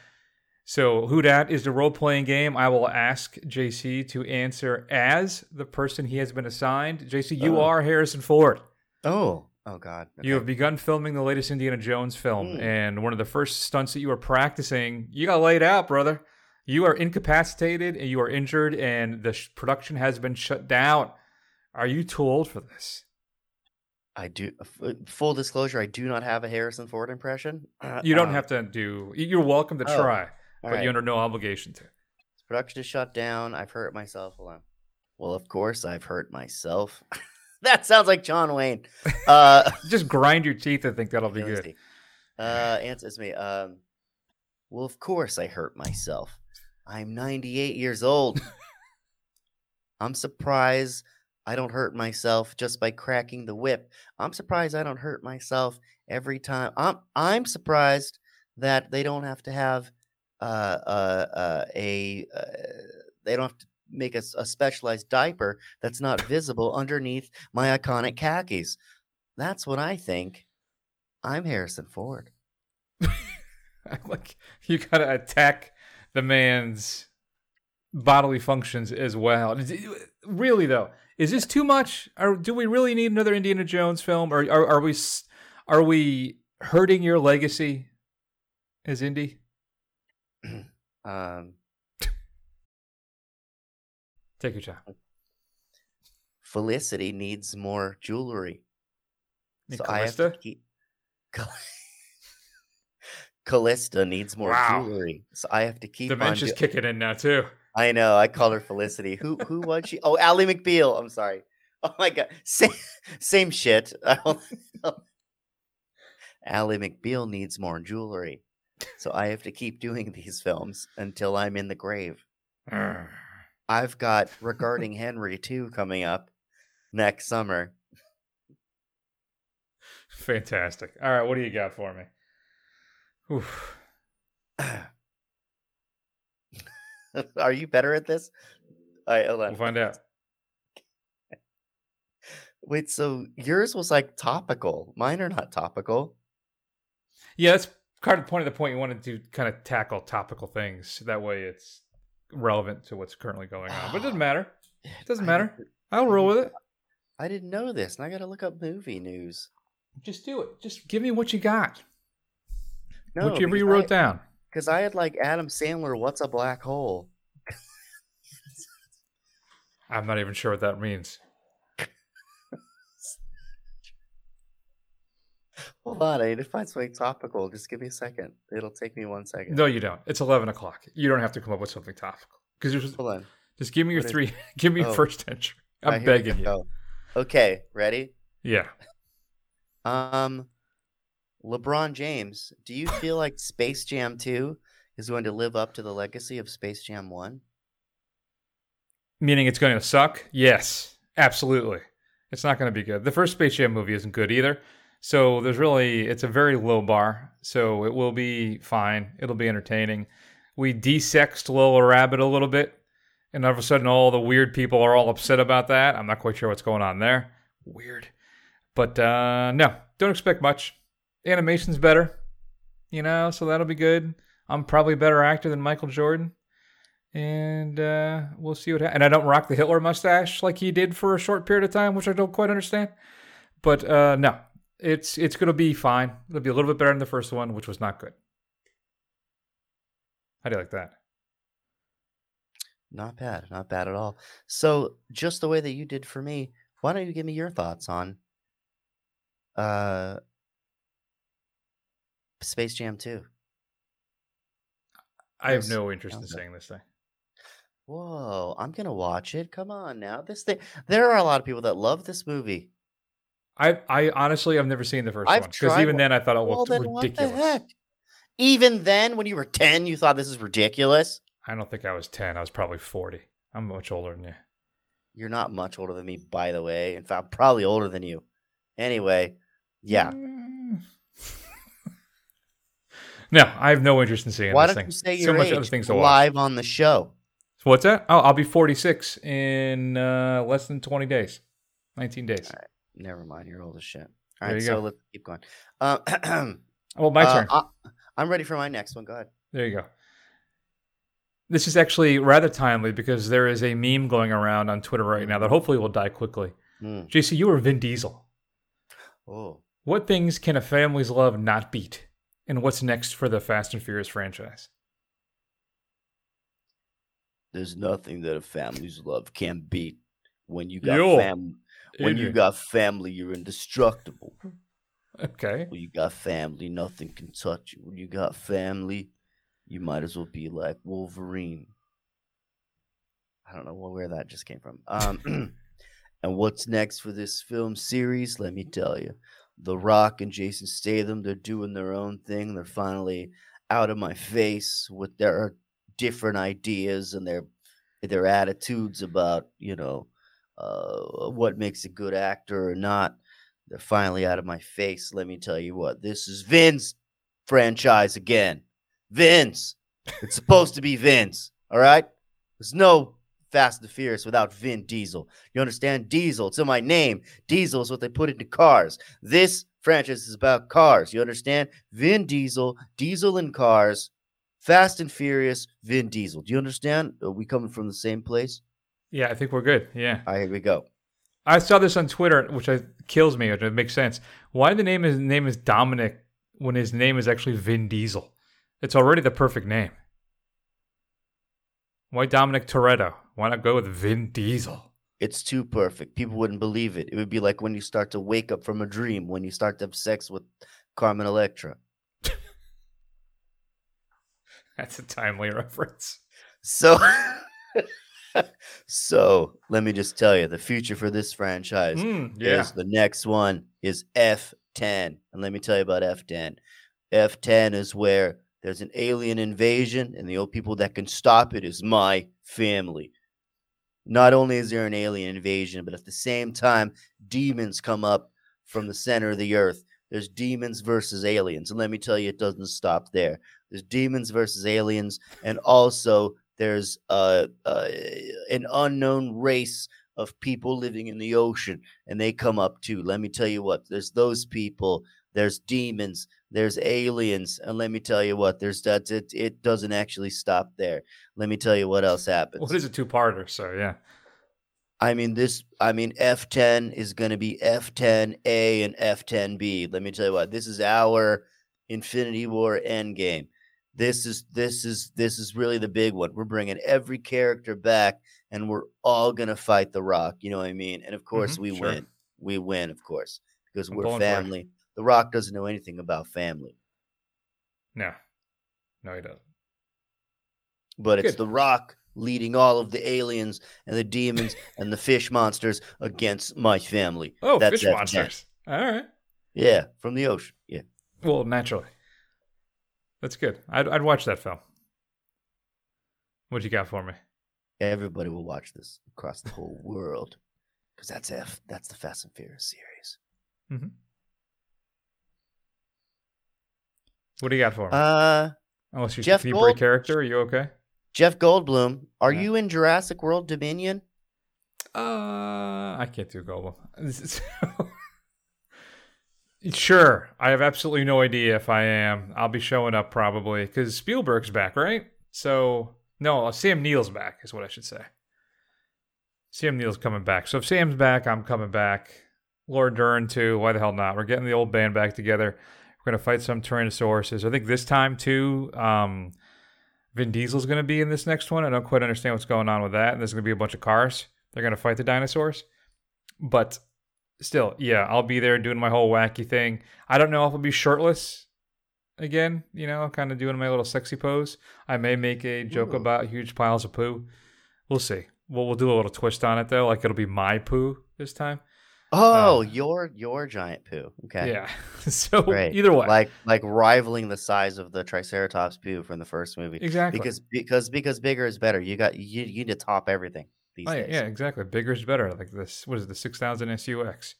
S3: So, Who Dat is the role playing game. I will ask JC to answer as the person he has been assigned. JC, you
S4: Oh.
S3: are Harrison Ford.
S4: oh, oh God.
S3: You have begun filming the latest Indiana Jones film,
S4: Hmm.
S3: and one of the first stunts that you were practicing, you got laid out, brother. You are incapacitated and you are injured, and the sh- production has been shut down. Are you too old for this?
S4: I do. Full disclosure: I do not have a Harrison Ford impression.
S3: You don't
S4: Uh,
S3: have to do. You're welcome to
S4: Oh,
S3: try, but
S4: right.
S3: you're under no obligation to.
S4: Production is shut down. I've hurt myself. Hold on. Well, of course I've hurt myself. that sounds like John Wayne. Uh,
S3: Just grind your teeth. I think that'll be good.
S4: Uh, answers me. Um, well, of course I hurt myself. I'm 98 years old. I'm surprised I don't hurt myself just by cracking the whip. I'm surprised I don't hurt myself every time. I'm I'm surprised that they don't have to have uh, uh, uh, a uh, they don't have to make a, a specialized diaper that's not visible underneath my iconic khakis. That's what I think. I'm Harrison Ford.
S3: like you gotta attack the man's bodily functions as well. Really though, is this too much? Or do we really need another Indiana Jones film? Or are, are we are we hurting your legacy as Indy?
S4: Um,
S3: Take your time.
S4: Felicity needs more jewelry. So I have to
S3: Calista?
S4: keep. Cal- Calista needs more
S3: Wow.
S4: jewelry, so I have to keep on.
S3: Dementia's
S4: do-
S3: kicking in now too.
S4: I know. I call her Felicity. Who who was she? Oh, Ally McBeal. I'm sorry. Oh my god. Same same shit. I don't know. Ally McBeal needs more jewelry. So I have to keep doing these films until I'm in the grave. I've got Regarding Henry 2 coming up next summer.
S3: Fantastic. All right, what do you got for me?
S4: Are you better at this? All right, hold on.
S3: We'll find out.
S4: Wait, so yours was like topical. Mine are not topical.
S3: Yeah, that's kind of the point of the point. You wanted to kind of tackle topical things. That way it's relevant to what's currently going on. But it doesn't ah, matter. It doesn't matter. I'll roll with it.
S4: I didn't know this, and I got to look up movie news.
S3: Just do it. Just give me what you got.
S4: No,
S3: Whichever you wrote
S4: I-
S3: down.
S4: Because I had like Adam Sandler. What's a black hole?
S3: I'm not even sure what that means.
S4: Hold on, I need to find something topical. Just give me a second. It'll take me one second.
S3: No, you don't. It's 11 o'clock. You don't have to come up with something topical. Because just,
S4: Hold on.
S3: just give me your
S4: What is-
S3: three. Give me your
S4: Oh.
S3: first entry. I'm
S4: right,
S3: begging you.
S4: go. Okay, ready?
S3: Yeah.
S4: Um, LeBron James, do you feel like Space Jam 2 is going to live up to the legacy of Space Jam 1?
S3: Meaning it's going to suck? Yes, absolutely. It's not going to be good. The first Space Jam movie isn't good either. So there's really, it's a very low bar. So it will be fine. It'll be entertaining. We desexed Lola Rabbit a little bit. And all of a sudden, all the weird people are all upset about that. I'm not quite sure what's going on there. Weird. But uh, no, don't expect much. Animation's better, you know, so that'll be good. I'm probably a better actor than Michael Jordan and uh, we'll see what happens. And I don't rock the Hitler mustache like he did for a short period of time, which I don't quite understand. But uh, no, it's it's going to be fine. It'll be a little bit better than the first one, which was not good. How do you like that?
S4: Not bad, not bad at all. So, just the way that you did for me, why don't you give me your thoughts on uh Space Jam 2?
S3: I have no interest in saying this thing.
S4: Whoa, I'm gonna watch it. Come on now. This thing there are a lot of people that love this movie.
S3: I I honestly I've never seen the 1st
S4: I've
S3: one because even
S4: one-
S3: then I thought it
S4: Well,
S3: looked
S4: then what the
S3: ridiculous.
S4: heck? Even then, when you were 10, you thought this is ridiculous?
S3: I don't think I was ten. I was probably forty. I'm much older than you.
S4: You're not much older than me, by the way. In fact, probably older than you. Anyway, yeah.
S3: Mm. No, I have no interest in seeing
S4: Why don't
S3: thing.
S4: you say
S3: so
S4: your
S3: much
S4: age
S3: other things to watch.
S4: live on the show?
S3: So what's that? Oh, I'll be 46 in uh, less than 20 days, 19 days.
S4: Never mind, you're old as shit. All
S3: There
S4: right, so
S3: go.
S4: let's keep going. Um,
S3: Well, my
S4: uh,
S3: turn.
S4: I, I'm ready for my next one. Go ahead.
S3: There you go. This is actually rather timely because there is a meme going around on Twitter right now that hopefully will die quickly.
S4: Mm.
S3: JC, you are Vin Diesel.
S4: Oh,
S3: What things can a family's love not beat? And what's next for the Fast and Furious franchise?
S4: there's nothing that a family's love can beat. When you got
S3: Yo,
S4: fam, when you got family, you're indestructible.
S3: Okay.
S4: When you got family, nothing can touch you. When you got family, you might as well be like Wolverine. I don't know where that just came from. Um, and what's next for this film series? Let me tell you, The Rock and Jason Statham, they're doing their own thing. They're finally out of my face with their different ideas and their their attitudes about you know uh, what makes a good actor or not. They're finally out of my face. Let me tell you what, this is Vince franchise again. Vince. It's supposed to be Vince. All right. There's no Fast and Furious without Vin Diesel. You understand? Diesel. It's in my name. Diesel is what they put into cars. This franchise is about cars. You understand? Vin Diesel, Diesel in cars, Fast and Furious, Vin Diesel. Do you understand? Are we coming from the same place?
S3: Yeah, I think we're good. Yeah.
S4: All right, here we go.
S3: I saw this on Twitter, which I, kills me. It makes sense. Why the name his name is Dominic when his name is actually Vin Diesel? It's already the perfect name. Why Dominic Toretto? Why not go with Vin Diesel?
S4: It's too perfect. People wouldn't believe it. It would be like when you start to wake up from a dream, when you start to have sex with Carmen Electra.
S3: That's a timely reference.
S4: So, so let me just tell you, the future for this franchise
S3: Mm, yeah.
S4: is the next one is F10, and let me tell you about F10. F10 is where there's an alien invasion, and the only people that can stop it is my family. Not only is there an alien invasion, but at the same time, demons come up from the center of the earth. There's demons versus aliens. And let me tell you, it doesn't stop there. There's demons versus aliens, and also there's uh, uh, an unknown race of people living in the ocean, and they come up too. Let me tell you what, there's those people, there's demons, there's aliens, and let me tell you what, there's that it, it doesn't actually stop there. Let me tell you what else happens.
S3: Well, it is a two-parter, so yeah.
S4: I mean this I mean F10 is going to be F10A and F10B. Let me tell you what. This is our Infinity War Endgame. this is this is this is really the big one. We're bringing every character back, and we're all gonna fight the Rock. You know what I mean? And of course,
S3: Mhm,
S4: we
S3: sure.
S4: win. We win, of course, because
S3: I'm
S4: we're family. The Rock doesn't know anything about family,
S3: No, no, he doesn't.
S4: but it's the Rock leading all of the aliens and the demons and the fish monsters against my family.
S3: Oh,
S4: That's
S3: fish
S4: F10.
S3: monsters. All right.
S4: Yeah, from the ocean. Yeah.
S3: Well, naturally. That's good. I'd, I'd watch that film. What you got for me?
S4: Everybody will watch this across the whole world because that's F. That's the Fast and Furious series. Mm-hmm.
S3: What do you got for me?
S4: Uh,
S3: Unless you're
S4: Jeff Gold-
S3: character, are you okay?
S4: Jeff Goldblum, are
S3: Yeah.
S4: you in Jurassic World Dominion?
S3: Uh, I can't do Goldblum. sure, I have absolutely no idea if I am. I'll be showing up probably because Spielberg's back, right? So no, Sam Neill's back is what I should say. Sam Neill's coming back. So if Sam's back, I'm coming back. Laura Dern too. Why the hell not? We're getting the old band back together. We're gonna fight some Tyrannosauruses. I think this time too. Um, Vin Diesel's gonna be in this next one. I don't quite understand what's going on with that. And there's gonna be a bunch of cars. They're gonna fight the dinosaurs. But still, yeah, I'll be there doing my whole wacky thing. I don't know if I'll be shirtless again, you know, kind of doing my little sexy pose. I may make a joke
S4: Ooh.
S3: about huge piles of poo. We'll see. Well, we'll do a little twist on it though, like it'll be my poo this time.
S4: Oh,
S3: Uh,
S4: your your giant poo. Okay.
S3: Yeah. so
S4: Great.
S3: either way,
S4: like like rivaling the size of the Triceratops poo from the first movie.
S3: exactly.
S4: Because because because bigger is better. You got you you need to top everything these
S3: Oh, yeah,
S4: days.
S3: yeah, exactly. Bigger is better. Like this, what is it, the six thousand SUX?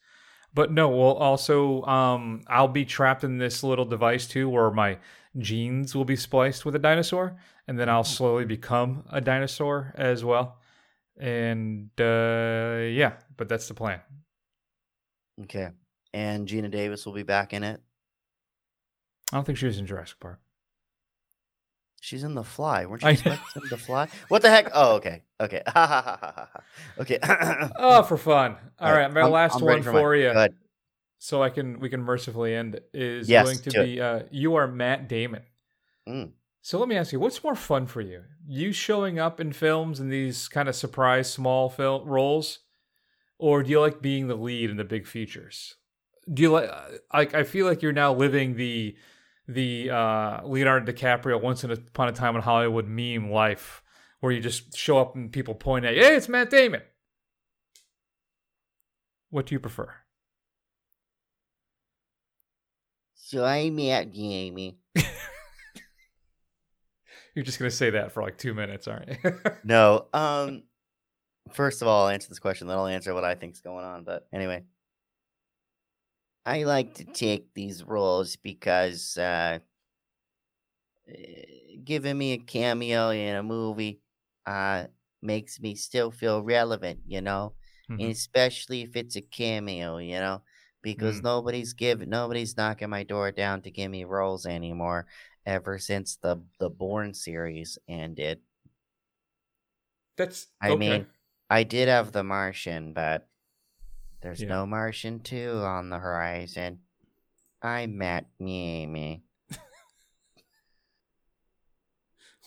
S3: But no, well, also, um, I'll be trapped in this little device too, where my genes will be spliced with a dinosaur, and then I'll slowly become a dinosaur as well. And uh, yeah, but that's the plan.
S4: Okay. And Geena Davis will be back in it.
S3: I don't think she was in Jurassic Park.
S4: She's in The Fly. Weren't
S3: I
S4: you
S3: know.
S4: expecting The Fly? What the heck? Oh, okay. Okay. okay.
S3: Oh, for fun! All
S4: Alright,
S3: right, my
S4: I'm-
S3: last
S4: I'm
S3: one
S4: for
S3: for you, so I can we can mercifully end is
S4: Yes,
S3: going to be uh, you are Matt Damon.
S4: Mm.
S3: So let me ask you, what's more fun for you? You showing up in films in these kind of surprise small film roles, or do you like being the lead in the big features? Do you like like I feel like you're now living the the uh, Leonardo DiCaprio once upon a time in Hollywood meme life, where you just show up and people point at you, hey, it's Matt Damon. What do you prefer?
S4: So I'm at Jamie.
S3: You're just gonna say that for like two minutes, aren't you?
S4: No. Um. First of all, I'll answer this question. Then I'll answer what I think's going on. But anyway, I like to take these roles because uh, eh, giving me a cameo in a movie uh makes me still feel relevant. You know,
S3: Mhm.
S4: especially if it's a cameo. You know. Because
S3: Mm.
S4: nobody's giving, nobody's knocking my door down to give me roles anymore. Ever since the the Bourne series ended,
S3: That's
S4: I
S3: okay.
S4: mean, I did have The Martian, but there's
S3: Yeah.
S4: no Martian 2 on the horizon. I met Mimi.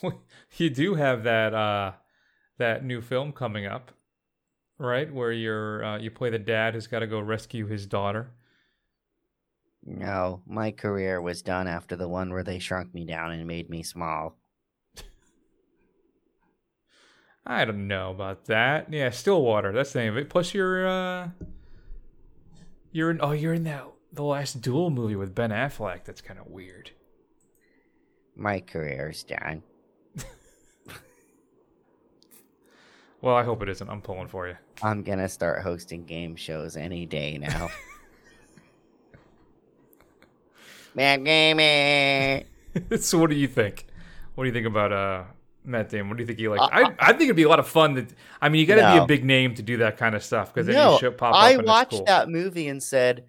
S3: you do have that uh that new film coming up right where you're uh, you play the dad who's got to go rescue his daughter
S4: No, my career was done after the one where they shrunk me down and made me small.
S3: I don't know about that. Yeah stillwater that's the name of it. Plus you're uh you're in oh you're in that the last duel movie with ben affleck. That's kind of weird.
S4: My career's done.
S3: well i hope it isn't. I'm pulling for you.
S4: I'm gonna start hosting game shows any day now. Matt Gaming.
S3: so what do you think? What do you think about uh Matt Damon, what do you think he like?
S4: Uh,
S3: I, I think it'd be a lot of fun. That I mean, you got to be a big name to do that kind of stuff because then
S4: No,
S3: you pop up.
S4: I watched
S3: cool.
S4: that movie and said,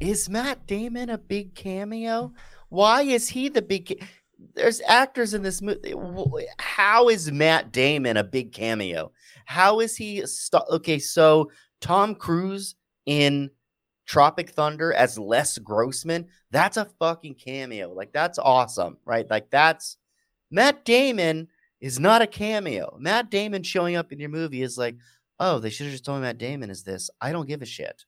S4: "Is Matt Damon a big cameo? Why is he the big?" Ca-? There's actors in this movie. How is Matt Damon a big cameo? How is he? St- okay, so Tom Cruise in Tropic Thunder as Les Grossman, that's a fucking cameo. Like that's awesome, right? Like that's Matt Damon is not a cameo. Matt Damon showing up in your movie is like, oh, they should have just told me Matt Damon is this. I don't give a shit.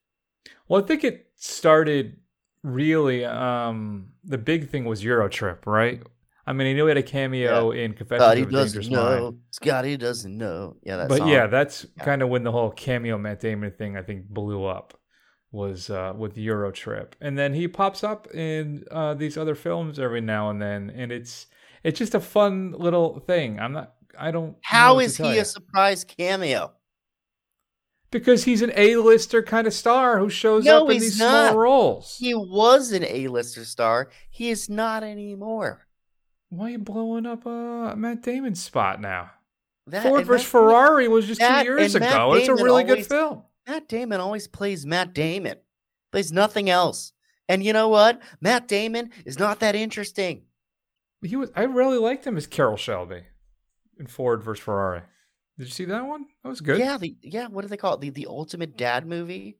S3: Well, I think it started really. Um, the big thing was Eurotrip, right? I mean, he knew he had a cameo in Confessions
S4: Scotty
S3: of a Dangerous
S4: know.
S3: Mind.
S4: Scotty doesn't know. Yeah, that's
S3: but yeah, that's kind of when the whole cameo Matt Damon thing I think blew up was uh, with Eurotrip, and then he pops up in uh, these other films every now and then, and it's it's just a fun little thing. I'm not. I don't.
S4: How is he
S3: ya.
S4: a surprise cameo?
S3: Because he's an A-lister kind of star who shows
S4: No,
S3: up in these
S4: not.
S3: small roles.
S4: He was an A-lister star. He is not anymore.
S3: Why are you blowing up uh, Matt Damon's spot now?
S4: That-
S3: Ford vs. Ferrari was just
S4: Matt-
S3: two years ago. It's a really good film.
S4: Matt Damon always plays Matt Damon. Plays nothing else. And you know what? Matt Damon is not that interesting.
S3: He was. I really liked him as Carroll Shelby in Ford versus Ferrari. Did you see that one? That was good.
S4: Yeah, the yeah, what do they call it? The the ultimate dad movie?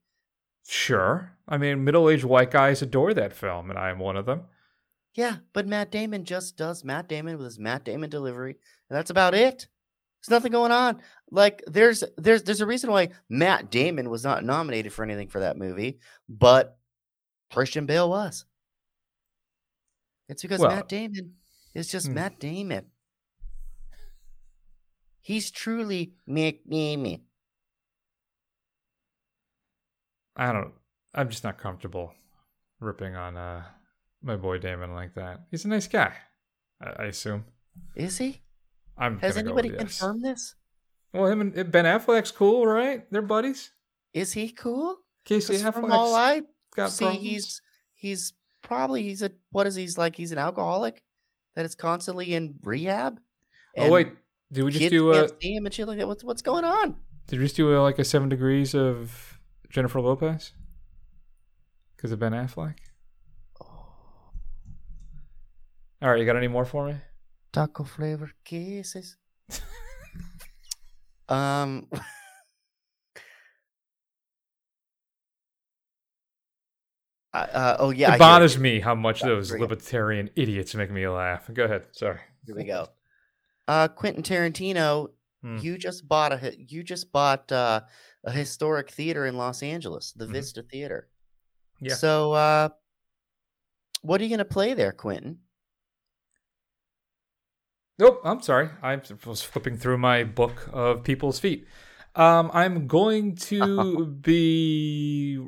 S3: Sure. I mean, middle-aged white guys adore that film, and I am one of them.
S4: Yeah, but Matt Damon just does Matt Damon with his Matt Damon delivery, and that's about it. There's nothing going on. Like there's there's there's a reason why Matt Damon was not nominated for anything for that movie, but Christian Bale was. It's because
S3: Well-
S4: Matt Damon is just
S3: Hmm.
S4: Matt Damon. He's truly Matt Damon.
S3: I don't. I'm just not comfortable ripping on uh, my boy Damon like that. He's a nice guy. I, I assume.
S4: Is he?
S3: I'm.
S4: Has anybody
S3: yes.
S4: confirmed this?
S3: Well, him and Ben Affleck's cool, right? They're buddies.
S4: Is he cool?
S3: Casey
S4: 'Cause from all I
S3: got
S4: see,
S3: problems.
S4: he's he's probably he's a what is he's like? He's an alcoholic that is constantly in rehab.
S3: Oh wait, did we just do a?
S4: see him and shit like that. What's what's going on?
S3: Did we just do a, like a seven degrees of Jennifer Lopez? Because of Ben Affleck. All right, you got any more for me?
S4: Taco flavor kisses. um. Uh, oh yeah,
S3: it bothers me how much those libertarian idiots make me laugh. Go ahead. Sorry.
S4: Here we go. Uh, Quentin Tarantino,
S3: Hmm.
S4: you just bought a you just bought uh, a historic theater in Los Angeles, the
S3: Mhm.
S4: Vista Theater.
S3: Yeah.
S4: So, uh, what are you gonna play there, Quentin?
S3: Nope, I'm sorry. I was flipping through my book of people's feet. Um, I'm going to be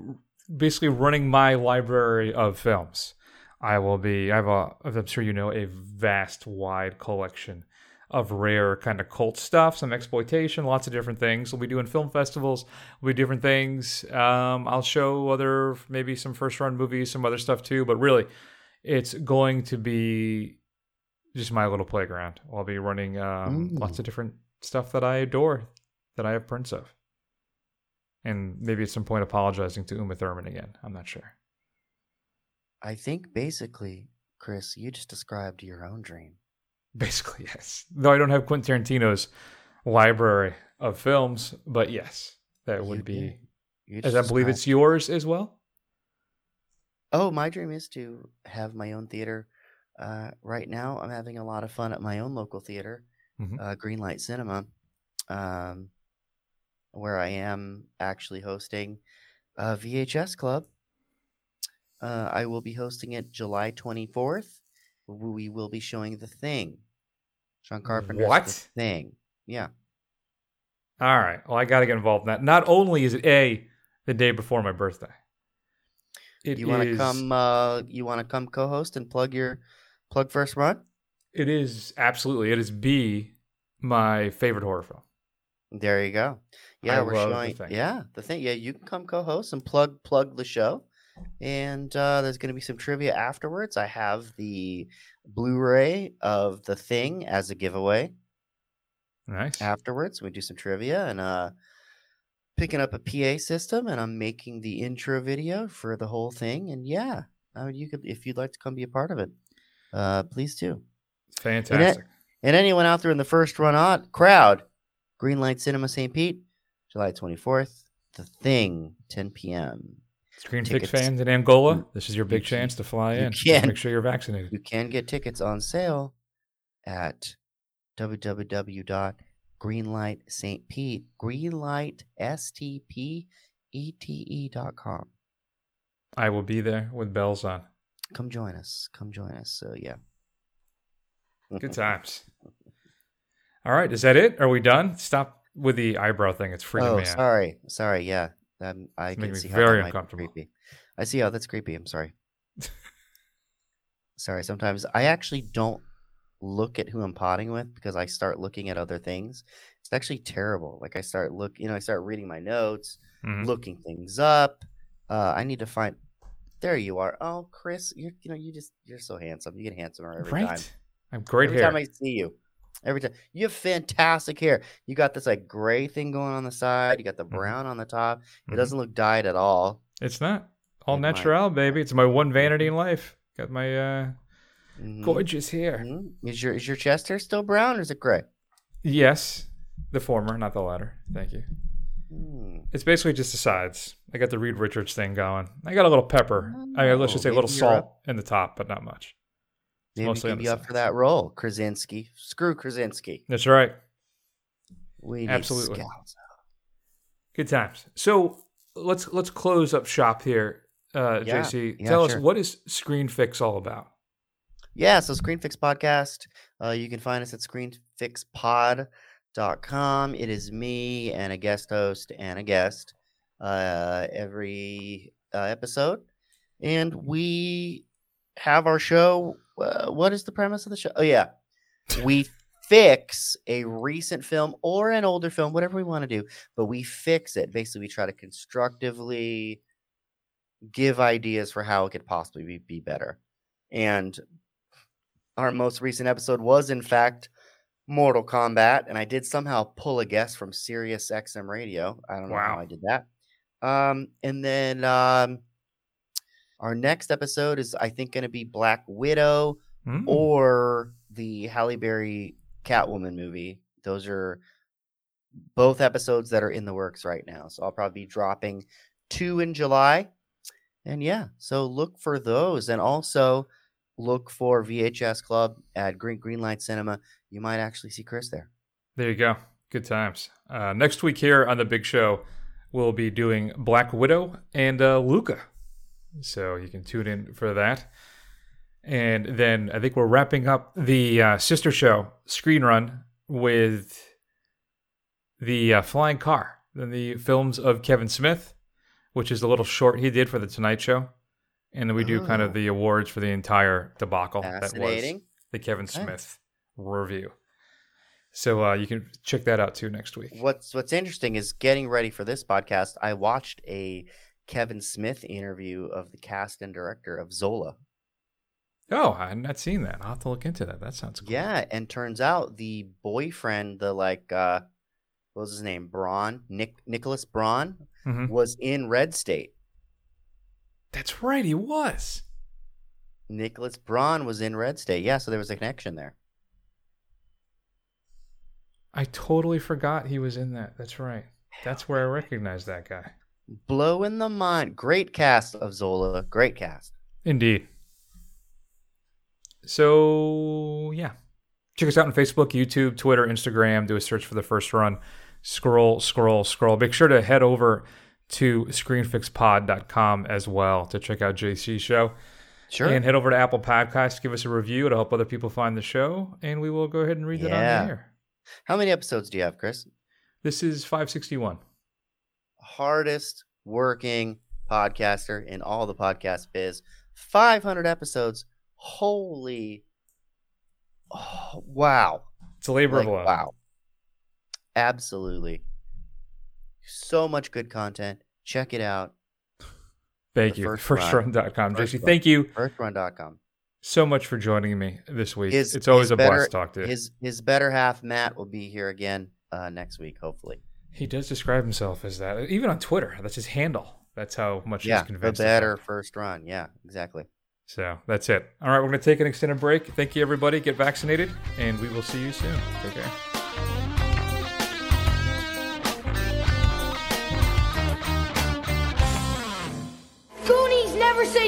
S3: basically running my library of films. I will be. I have a. I'm sure you know a vast, wide collection of rare kind of cult stuff, some exploitation, lots of different things. We'll be doing film festivals. We'll be different things. Um, I'll show other maybe some first run movies, some other stuff too. But really, it's going to be just my little playground. I'll be running um, lots of different stuff that I adore, that I have prints of, and maybe at some point apologizing to Uma Thurman again. I'm not sure.
S4: I think basically, Chris, you just described your own dream.
S3: Basically, yes. Though I don't have Quentin Tarantino's library of films, but yes, that would be.
S4: You
S3: As I believe it's yours as well.
S4: Oh, my dream is to have my own theater. Uh, right now, I'm having a lot of fun at my own local theater,
S3: Mhm.
S4: uh, Greenlight Cinema, um, where I am actually hosting a VHS Club. Uh, I will be hosting it July 24th. We will be showing The Thing. John Carpenter's The
S3: What?
S4: Thing. Yeah.
S3: All right. Well, I got to get involved in that. Not only is it a the day before my birthday. It
S4: you want to come? Uh, you want to come co-host and plug your plug first run?
S3: It is absolutely. It is B my favorite horror film.
S4: There you go. Yeah,
S3: I
S4: we're
S3: The
S4: showing.
S3: Thing.
S4: Yeah, the thing. Yeah, you can come co-host and plug plug the show. And uh, there's going to be some trivia afterwards. I have the Blu-ray of the thing as a giveaway.
S3: Nice.
S4: Afterwards, we do some trivia and uh, picking up a PA system, and I'm making the intro video for the whole thing. And yeah, I mean, you could if you'd like to come be a part of it, uh, please do. And,
S3: Fantastic.
S4: and anyone out there in the first run on crowd, Greenlight Cinema St. Pete, July 24th, The Thing, 10 p.m. Screenfix
S3: fans in Angola, this is your big chance to fly
S4: you
S3: in.
S4: can.
S3: Make sure you're vaccinated.
S4: You can get tickets on sale at www.greenlight St. Pete, greenlight S T P E T E dot com.
S3: I will be there with bells on.
S4: Come join us. Come join us. So yeah.
S3: Good times. All right, is that it? Are we done? Stop with the eyebrow thing. It's freaking
S4: oh,
S3: me out.
S4: sorry, sorry. Yeah, um, I
S3: making
S4: can see how
S3: very
S4: that might be
S3: uncomfortable.
S4: creepy. I see how that's creepy. I'm sorry. sorry. Sometimes I actually don't look at who I'm potting with because I start looking at other things. It's actually terrible. Like I start look, you know, I start reading my notes,
S3: Mhm.
S4: looking things up. Uh, I need to find. There you are. Oh, Chris, you're you know you just you're so handsome. You get handsomer every
S3: Right?
S4: time.
S3: I'm great
S4: every
S3: hair.
S4: time I see you. Every time you have fantastic hair. You got this like gray thing going on the side. You got the
S3: Mm-hmm.
S4: brown on the top. It
S3: Mhm.
S4: doesn't look dyed at all.
S3: It's not all
S4: might.
S3: natural, baby. It's my one vanity in life. Got my uh,
S4: Mhm.
S3: gorgeous hair.
S4: Mhm. Is your is your chest hair still brown or is it gray?
S3: Yes, the former, not the latter. Thank you.
S4: Hmm.
S3: It's basically just the sides. I got the Reed Richards thing going. I got a little pepper. I mean, let's just say a
S4: Oh,
S3: little salt in the top, but not much.
S4: Maybe you
S3: mostly
S4: be up for that role, Krasinski. Screw Krasinski.
S3: That's right.
S4: We need
S3: Absolutely.
S4: scouts.
S3: Good times. So let's let's close up shop here, uh,
S4: Yeah,
S3: JC.
S4: yeah,
S3: Tell
S4: sure.
S3: us what is Screenfix all about?
S4: Yeah, so Screenfix Podcast. Uh, you can find us at screenfixpod.com. It is me and a guest host and a guest uh, every uh, episode. And we have our show. Uh, what is the premise of the show? Oh, yeah. We fix a recent film or an older film, whatever we want to do, but we fix it. Basically, we try to constructively give ideas for how it could possibly be, be better. And our most recent episode was, in fact, Mortal Kombat, and I did somehow pull a guest from Sirius XM Radio. I don't know how I did that. Um, and then um, our next episode is, I think, going to be Black Widow
S3: Mm.
S4: or the Halle Berry Catwoman movie. Those are both episodes that are in the works right now. So I'll probably be dropping two in July. And yeah, so look for those. And also look for VHS Club at Green Greenlight Cinema. You might actually see Chris there.
S3: There you go. Good times. Uh, next week here on the big show, we'll be doing Black Widow and uh, Luca. So you can tune in for that. And then I think we're wrapping up the uh, sister show, Screen Run, with the uh, Flying Car, then the films of Kevin Smith, which is a little short he did for the Tonight Show. And then we do kind
S4: Oh.
S3: of the awards for the entire debacle that was the Kevin
S4: Okay.
S3: Smith review. So uh, you can check that out too next week.
S4: What's what's interesting is getting ready for this podcast, I watched a Kevin Smith interview of the cast and director of Zola.
S3: Oh, I had not seen that. I'll have to look into that. That sounds cool.
S4: Yeah, and turns out the boyfriend, the like uh what was his name? Braun, Nick Nicholas Braun,
S3: Mhm.
S4: was in Red State.
S3: That's right, he was.
S4: Nicholas Braun was in Red State. Yeah, so there was a connection there.
S3: I totally forgot he was in that. That's right. That's where I recognized that guy.
S4: Blowing the mind. Great cast of Zola. Great cast.
S3: Indeed. So, yeah. Check us out on Facebook, YouTube, Twitter, Instagram. Do a search for the first run. Scroll, scroll, scroll. Make sure to head over to screenfixpod.com as well to check out JC's show.
S4: Sure.
S3: And head over to Apple Podcasts, give us a review to help other people find the show, and we will go ahead and read that on
S4: Yeah.
S3: the air.
S4: How many episodes do you have, Chris?
S3: This is 561.
S4: Hardest working podcaster in all the podcast biz. 500 episodes. Holy. Oh, wow.
S3: It's a labor
S4: Like,
S3: of love.
S4: wow. Absolutely. So much good content. Check it out.
S3: Thank
S4: The
S3: you.
S4: first run.
S3: FirstRun.com.
S4: First
S3: JC,
S4: run.
S3: thank you
S4: Firstrun.com.
S3: so much for joining me this week.
S4: His-
S3: it's always a
S4: better-
S3: blast to talk to.
S4: His his better half, Matt, will be here again uh, next week, hopefully.
S3: He does describe himself as that. Even on Twitter, that's his handle. That's how much
S4: yeah,
S3: he's
S4: the
S3: convinced. of
S4: better
S3: that.
S4: first run. Yeah, exactly.
S3: So that's it. All right, we're going to take an extended break. Thank you, everybody. Get vaccinated, and we will see you soon. Take care.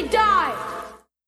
S11: Everybody die!